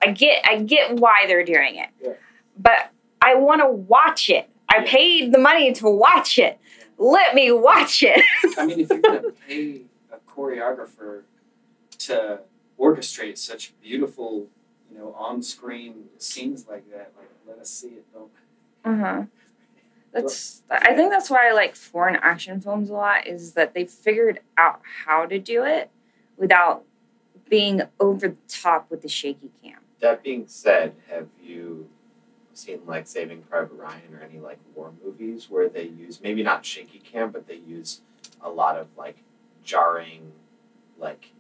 i get i get why they're doing it Yeah. but i want to watch it i Yeah. paid the money to watch it let me watch it I mean, if you're gonna pay choreographer to orchestrate such beautiful, you know, on-screen scenes like that, like let us see it. Don't. uh-huh that's i think that's why i like foreign action films a lot is that they figured out how to do it without being over the top with the shaky cam That being said, have you seen like Saving Private Ryan or any like war movies where they use maybe not shaky cam, but they use a lot of like jarring, like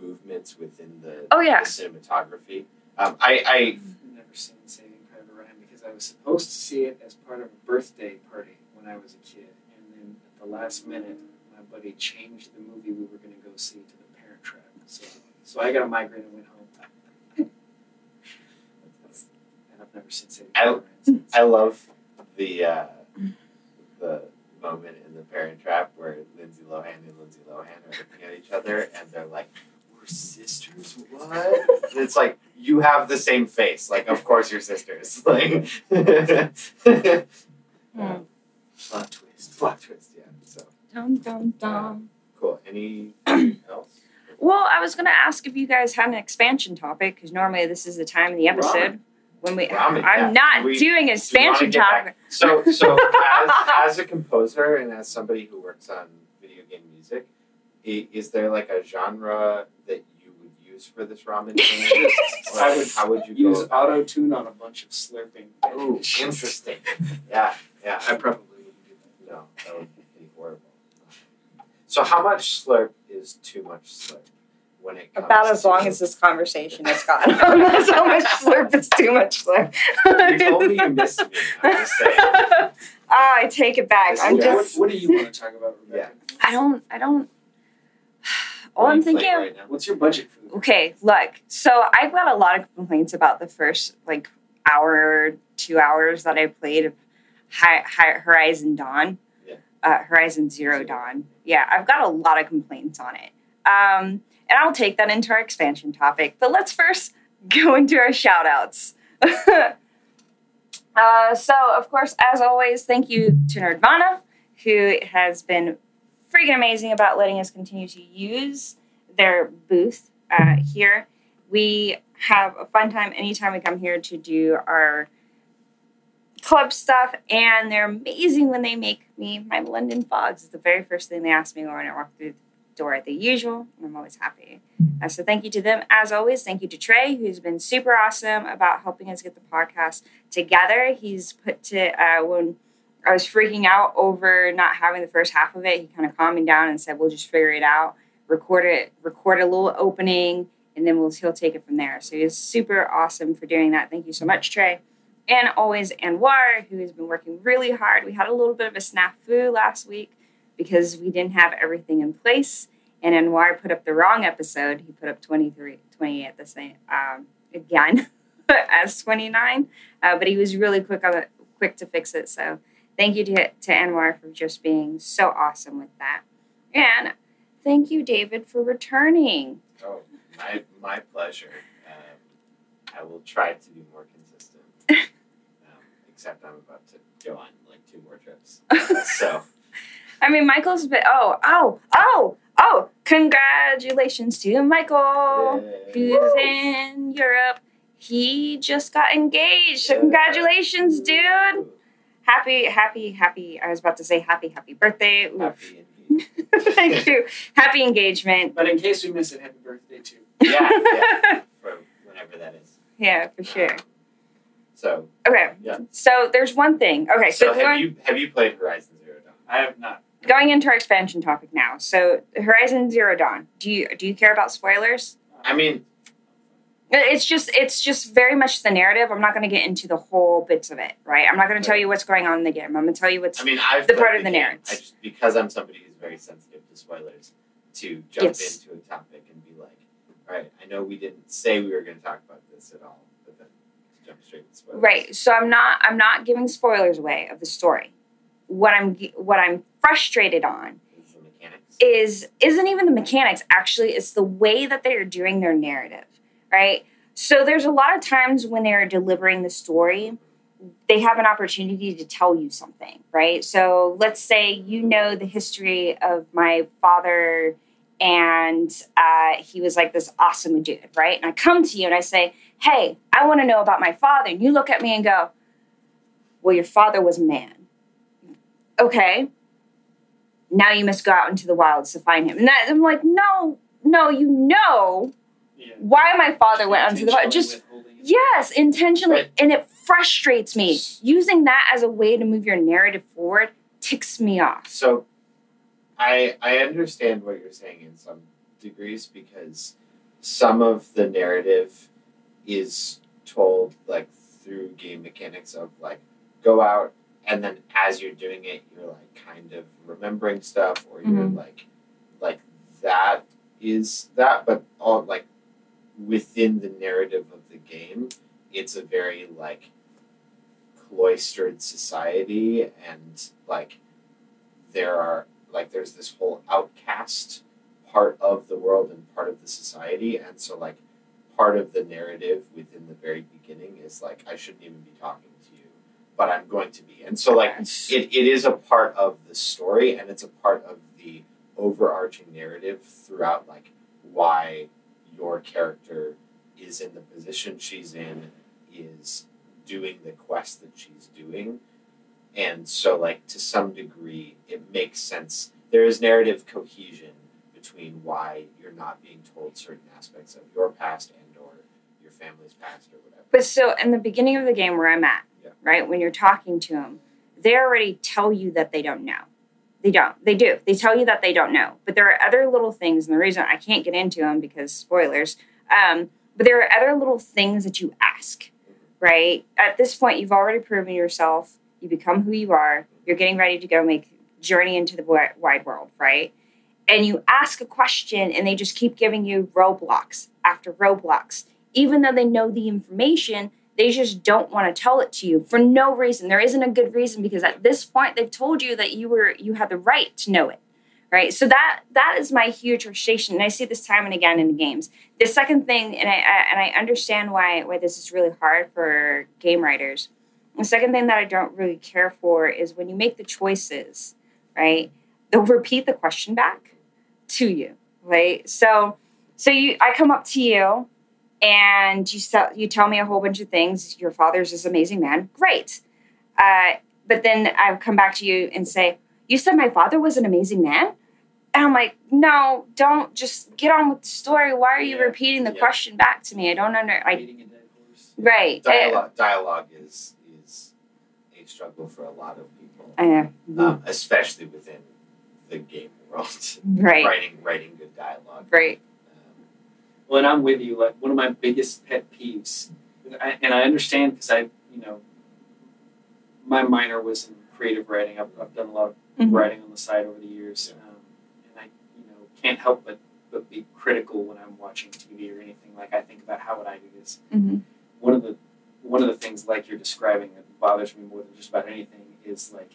movements within the, Oh, yeah. the cinematography. Um, I, I I've never seen Saving Private Ryan because I was supposed to see it as part of a birthday party when I was a kid, and then at the last minute, my buddy changed the movie we were going to go see to The Parent Trap. So, so I got a migraine and went home. and I've never seen Saving Private Ryan since. I love the uh, the moment in the Parent Trap where Lindsay Lohan and Lindsay Lohan are looking at each other and they're like, "We're sisters? What?" And it's like you have the same face. Like, of course you're sisters. <laughs> Like, Hmm. Plot twist. plot twist. Yeah. So dum dum dum cool. Any <clears throat> else? Well, I was going to ask if you guys had an expansion topic because normally this is the time in the episode when we. Ramen, I'm yeah. not We- doing an Do expansion get back- So, so <laughs> as, as a composer and as somebody who works on music, i- is there like a genre that you would use for this ramen? <laughs> game? I would how would you Use auto tune on a bunch of slurping. Ooh, interesting. Yeah, yeah. I probably wouldn't do that. no, that would be horrible. So, how much slurp is too much slurp when it comes About as to- long as this conversation has gone. That's <laughs> how much slurp is too much slurp. If only you missed me. I'm just saying. <laughs> Ah, I take it back. I'm what, just. what do you want to talk about, Rebecca? I don't. I don't. <sighs> All I'm thinking. right now? What's your budget for the Okay, look. So I've got a lot of complaints about the first like hour, two hours that I played of Hi- Hi- Horizon Dawn, Yeah. uh, Horizon Zero Dawn. Yeah, I've got a lot of complaints on it. Um, and I'll take that into our expansion topic. But let's first <laughs> go into our shout outs. <laughs> uh, so, of course, as always, thank you to Nerdvana, who has been freaking amazing about letting us continue to use their booth uh, here. We have a fun time anytime we come here to do our club stuff, and they're amazing when they make me my London fogs. It's the very first thing they ask me when I walk through door at the usual, and I'm always happy. Uh, so thank you to them as always. Thank you to Trey, who's been super awesome about helping us get the podcast together. He's put to uh, when I was freaking out over not having the first half of it. He kind of calmed me down and said, "We'll just figure it out. Record it. Record a little opening, and then we'll he'll take it from there." So he's super awesome for doing that. Thank you so much, Trey. And always Anwar, who has been working really hard. We had a little bit of a snafu last week because we didn't have everything in place. And Anwar put up the wrong episode. He put up 23, 28 the same um, again <laughs> as 29. Uh, but he was really quick on it, quick to fix it. So thank you to, to Anwar for just being so awesome with that. And thank you, David, for returning. Oh, my my pleasure. Um, I will try to be more consistent. <laughs> um, except I'm about to go on like two more trips. <laughs> So I mean, Michael's been, oh, oh, oh, oh, congratulations to Michael. who's in Europe. He just got engaged. So congratulations, dude. Happy, happy, happy. I was about to say happy, happy birthday. Happy. <laughs> Thank you. Happy engagement. But in case we miss it, happy birthday too. <laughs> Yeah, yeah. For whenever that is. yeah, for sure. So, Okay. Yeah. So there's one thing. Okay, so, so have going, you have you played Horizon Zero Dawn? I have not. Going into our expansion topic now. So Horizon Zero Dawn. Do you do you care about spoilers? I mean, It's just it's just very much the narrative. I'm not going to get into the whole bits of it, right? I'm not going to tell you what's going on in the game. I'm going to tell you what's I mean, I've the part of the narrative. I just because I'm somebody who's very sensitive to spoilers, to jump Yes. into a topic and be like, "All right, I know we didn't say we were going to talk about this at all, but then jump straight to spoilers." right. So I'm not I'm not giving spoilers away of the story. What I'm what I'm frustrated on Is is isn't even the mechanics actually it's the way that they are doing their narrative right? So there's a lot of times when they're delivering the story they have an opportunity to tell you something right? So let's say you know the history of my father and uh, he was like this awesome dude right? And i come to you and i say hey i want to know about my father and you look at me and go well your father was a man okay now you must go out into the wilds to find him. And that, I'm like, no, no, you know Yeah. why my father went onto the wild. Just Intentionally withholding it. yes, intentionally, Right. and it frustrates me. Using that as a way to move your narrative forward ticks me off. So, I I understand what you're saying in some degrees because some of the narrative is told like through game mechanics of like go out and then as you're doing it you're like kind of remembering stuff or you're Mhm. like like that is that but all like within the narrative of the game it's a very like cloistered society and like there are like there's this whole outcast part of the world and part of the society and so like part of the narrative within the very beginning is like I shouldn't even be talking but I'm going to be. And so like It's- it, it is a part of the story and it's a part of the overarching narrative throughout like why your character is in the position she's in is doing the quest that she's doing. And so like to some degree it makes sense. There is narrative cohesion between why you're not being told certain aspects of your past and or your family's past or whatever. But so in the beginning of the game where I'm at. Right, when you're talking to them, they already tell you that they don't know. They don't. They do. They tell you that they don't know. But there are other little things, and the reason I can't get into them because spoilers. Um, but there are other little things that you ask, right? At this point, you've already proven yourself. You become who you are. You're getting ready to go make journey into the wide world, right? And you ask a question, and they just keep giving you roadblocks after roadblocks even though they know the information, they just don't want to tell it to you for no reason. There isn't a good reason because at this point they've told you that you were you had the right to know it. Right? So that that is my huge frustration. And I see this time and again in the games. The second thing, and I, I and I understand why why this is really hard for game writers. The second thing that I don't really care for is when you make the choices, right? They'll repeat the question back to you. Right? So so you I come up to you and you sell, you tell me a whole bunch of things. Your father's this amazing man. Great. Uh, but then I come back to you and say, "You said my father was an amazing man," and I'm like, "No, don't. Just get on with the story. Why are you Yeah, repeating the yeah. question back to me? I don't under. I Beating a dead horse. right. Dialogue dialogue is is a struggle for a lot of people I know. um, especially within the game world <laughs> Right. writing writing good dialogue Right. Well, and I'm with you. Like one of my biggest pet peeves, I- and I understand because I, you know, my minor was in creative writing. I've, I've done a lot of Mhm. writing on the side over the years, um, and I, you know, can't help but but be critical when I'm watching TV or anything. Like I think about how would I do this. Mhm. One of the one of the things like you're describing that bothers me more than just about anything is like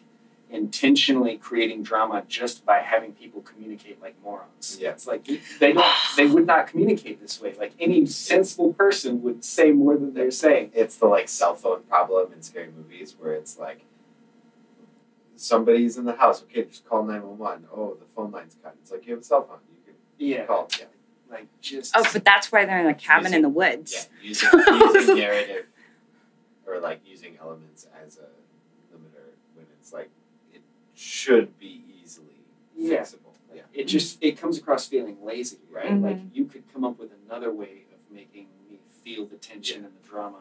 intentionally creating drama just by having people communicate like morons. Yeah. It's like they don't they would not communicate this way. Like any sensible person would say more than they're saying. it's the like cell phone problem in scary movies where it's like somebody's in the house okay just call 911 oh the phone line's cut it's like you have a cell phone you Yeah. can call yeah Like just Oh, but that's why they're in a cabin in the woods. yeah using, using <laughs> narrative or like using elements as a limiter when it's like it should be easily Yeah. fixable yeah it just it comes across feeling lazy, right? Mhm. Like you could come up with another way of making me feel the tension and the drama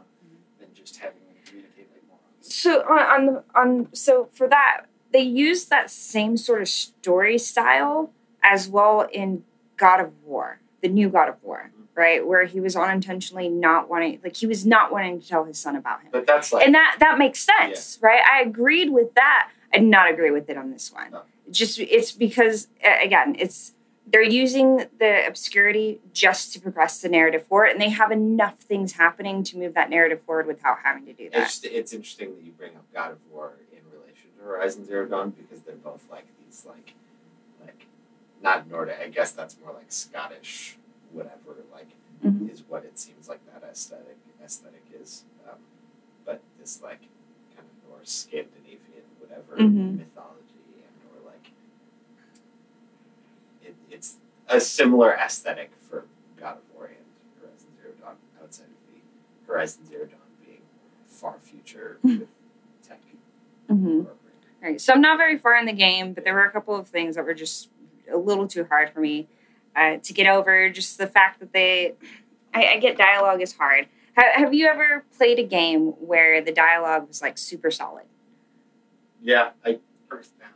than just having them communicate like morons. So on, on on so for that they use that same sort of story style as well in God of War, the new God of War, right? Where he was unintentionally not wanting, like he was not wanting to tell his son about him, But that's like and that that makes sense, right? I agreed with that. I did not agree with it on this one. Just it's because again, it's they're using the obscurity just to progress the narrative forward, and they have enough things happening to move that narrative forward without having to do that. It's, it's interesting that you bring up God of War in relation to Horizon Zero Dawn because they're both like these like like not Nordic. I guess that's more like Scottish, whatever. Like Mhm. is what it seems like that aesthetic aesthetic is. Um, but this like kind of Norse Scandinavian whatever Mhm. mythology and or like it, it's a similar aesthetic for God of War and Horizon Zero Dawn outside of the Horizon Zero Dawn being far future with tech hmm incorporated. Right. So I'm not very far in the game, but there were a couple of things that were just a little too hard for me uh, to get over. Just the fact that they, I, I get dialogue is hard. Ha- have you ever played a game where the dialogue was like super solid? Yeah, I Earthbound.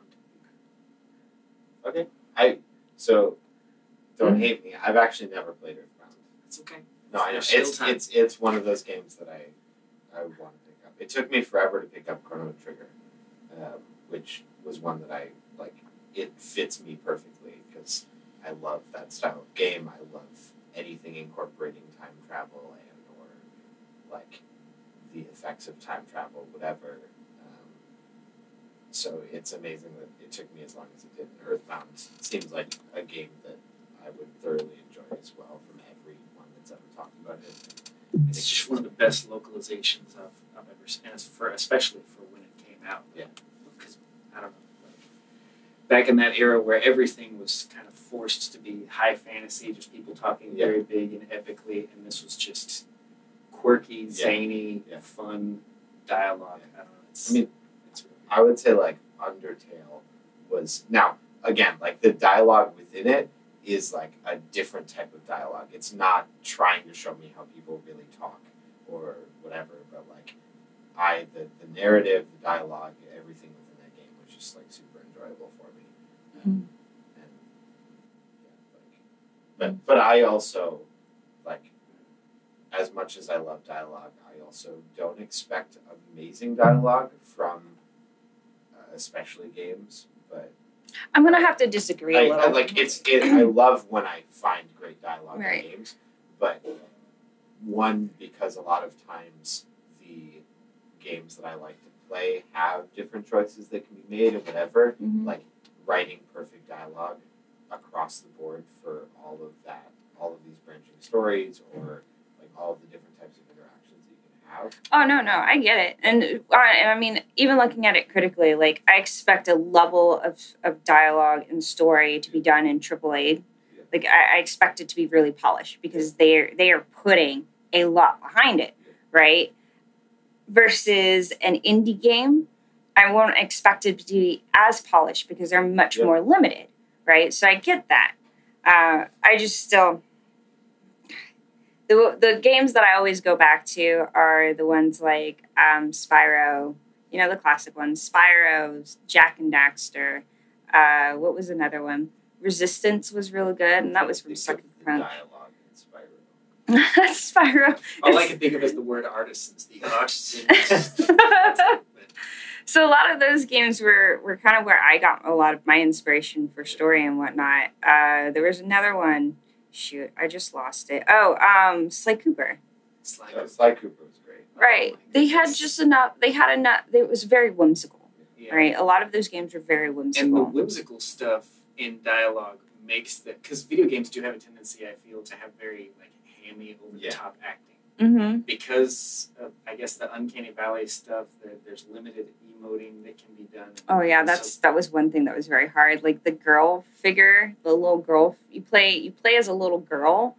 okay. I so don't Mhm. hate me. I've actually never played Earthbound. It's okay. No, I know it's time. it's it's one of those games that I I want to pick up. It took me forever to pick up Chrono Trigger, um, which was one that I like. It fits me perfectly because I love that style of game. I love anything incorporating time travel and or like the effects of time travel, whatever. So it's amazing that it took me as long as it did. And Earthbound seems like a game that I would thoroughly enjoy as well from everyone that's ever talked about it. It's just one of the best localizations I've, I've ever seen, and for especially for when it came out. Yeah. Because I don't know, like back in that era where everything was kind of forced to be high fantasy, just people talking Yeah. very big and epically, and this was just quirky, zany, Yeah. fun dialogue. I don't know. It's, I mean, I would say like Undertale was now again like the dialogue within it is like a different type of dialogue. It's not trying to show me how people really talk or whatever, but like I the, the narrative, the dialogue, everything within that game was just like super enjoyable for me. Um, and yeah, like but but I also like as much as I love dialogue, I also don't expect amazing dialogue from especially games, but I'm gonna have to disagree a I, little. I, like it's it, I love when I find great dialogue Right. in games, but one because a lot of times the games that I like to play have different choices that can be made and whatever. Mhm. Like writing perfect dialogue across the board for all of that, all of these branching stories, or like all of the different types of interactions that you can have. Oh no, no, I get it, and and I mean, even looking at it critically, like I expect a level of of dialogue and story to be done in AAA. Like I, I expect it to be really polished because they are they are putting a lot behind it, right? Versus an indie game, I won't expect it to be as polished because they're much Yeah. more limited, right? So I get that. Uh, I just still the the games that I always go back to are the ones like um, Spyro, you know the classic ones, Spyro, Jak and Daxter. Uh, what was another one? Resistance was really good, and that was from Sucker Punch. dialogue in Spyro. <laughs> Spyro. all I can think of is the word artisans. The artisans. <laughs> so a lot of those games were, were kind of where I got a lot of my inspiration for story and whatnot. Uh, there was another one. Shoot, I just lost it. Oh, um, Sly Cooper. It's like, Uh, Sly Cooper was great. Right. Oh they had just enough. They had enough. It was very whimsical. yeah. Right. A lot of those games were very whimsical. and the whimsical. whimsical stuff in dialogue makes the because video games do have a tendency, I feel, to have very like hammy, over the Yeah. top acting mm-hmm. because of I guess the uncanny valley stuff. That there's limited emoting that can be done. Oh yeah, So- that's that was one thing that was very hard. Like the girl figure, the little girl. You play you play as a little girl.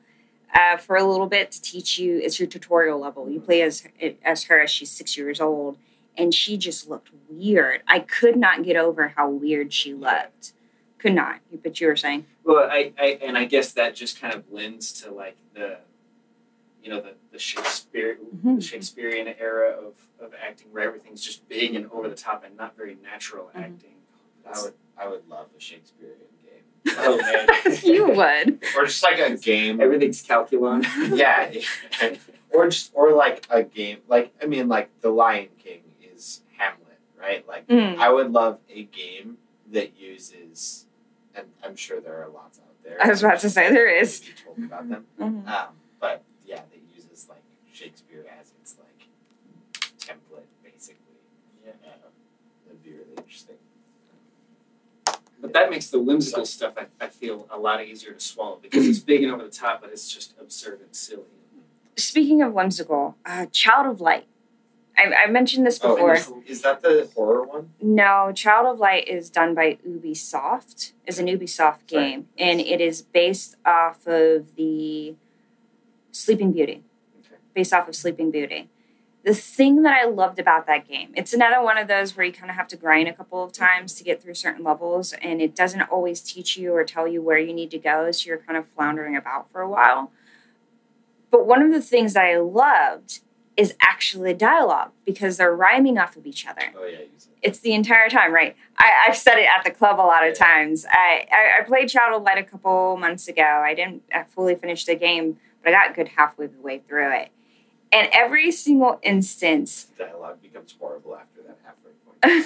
Uh, for a little bit to teach you, it's your tutorial level. You play as as her as she's six years old, and she just looked weird. I could not get over how weird she looked. Could not. But you were saying, Well, I, I and I guess that just kind of lends to like the, you know, the the Shakespeare Mhm. the Shakespearean era of, of acting where everything's just big and over the top and not very natural Mhm. acting. I would I would love a Shakespearean game. Oh man. <laughs> <laughs> you would. or just like a game. Everything's Calculon. <laughs> yeah. or just or like a game like I mean like The Lion King is Hamlet, right? Like Mm. I would love a game that uses and I'm sure there are lots out there. I was about to say, there is. Maybe told about them. Mhm. Um, but yeah, that uses like Shakespeare as its like template basically. Yeah. That'd be really interesting. But that makes the whimsical stuff I, I feel a lot easier to swallow because it's big and over the top, but it's just absurd and silly. Speaking of whimsical, uh, Child of Light. I, I mentioned this Oh, before. and is that the horror one? No, Child of Light is done by Ubisoft. Is an Ubisoft game, and it is based off of the Sleeping Beauty. Based off of Sleeping Beauty. The thing that I loved about that game, it's another one of those where you kind of have to grind a couple of times to get through certain levels, and it doesn't always teach you or tell you where you need to go, so you're kind of floundering about for a while. But one of the things that I loved is actually dialogue because they're rhyming off of each other Oh yeah, it's the entire time, right? I, I've said it at the club a lot of times. I, I, I played of Light a couple months ago. I didn't uh, fully finish the game, but I got good halfway the way through it. And every single instance, Dialogue becomes horrible after that halfway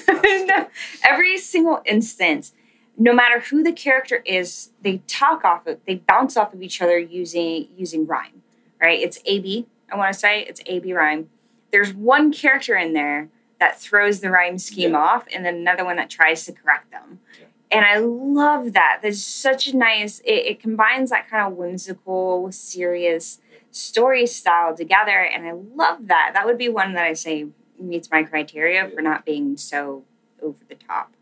point. <laughs> no, every single instance, no matter who the character is, they talk off of, they bounce off of each other using using rhyme, right? It's AB. I want to say it's AB rhyme. There's one character in there that throws the rhyme scheme Yeah. off, and then another one that tries to correct them. Yeah. And I love that. There's such a nice. It, it combines that kind of whimsical, serious story style together, and I love that. That would be one that I say meets my criteria for not being so over the top.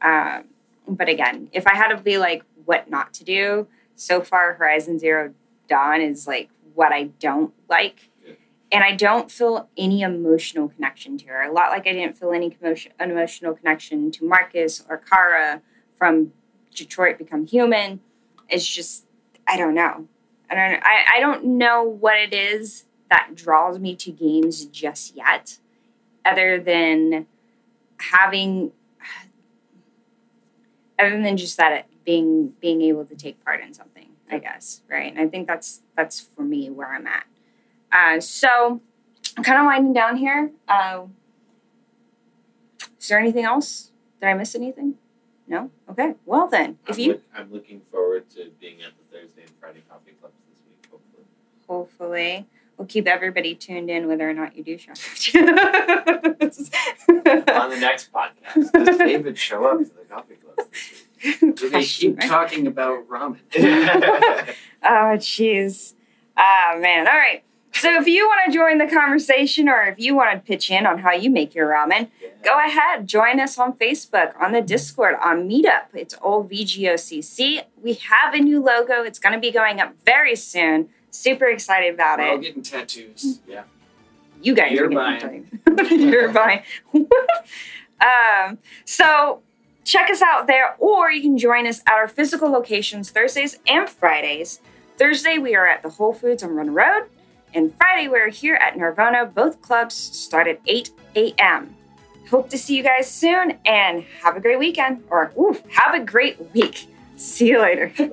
Um, but again, if I had to be like what not to do, so far Horizon Zero Dawn is like what I don't like. Yeah. And I don't feel any emotional connection to her. A lot like I didn't feel any commotion, an emotional connection to Markus or Kara from Detroit Become Human. It's just I don't know. I don't I, I don't know what it is that draws me to games just yet, other than having other than just that it being being able to take part in something i guess right? And i think that's that's for me where i'm at. Uh, so i'm kind of winding down here. Uh, is there anything else? Did i miss anything? No? Okay. Well then if I'm, you look- I'm looking forward to being at the Thursday and Friday coffee clubs this week. Hopefully. hopefully we'll keep everybody tuned in whether or not you do show up. On the next podcast, does David show up to the coffee clubs this <laughs> Do they keep talking about ramen? <laughs> <laughs> Oh, jeez. Oh, man. All right. So if you want to join the conversation or if you want to pitch in on how you make your ramen, go ahead. Join us on Facebook, on the Discord, on Meetup. It's all VGOCC. We have a new logo. It's going to be going up very soon. Super excited about it. We're all getting tattoos. Yeah. You guys You're are getting <laughs> You're buying. <laughs> um, so check us out there, or you can join us at our physical locations Thursdays and Fridays. Thursday, we are at the Whole Foods on Run Road, and Friday, we're here at Nirvana. Both clubs start at 8 a.m. Hope to see you guys soon and have a great weekend, or oof, have a great week. See you later. <laughs>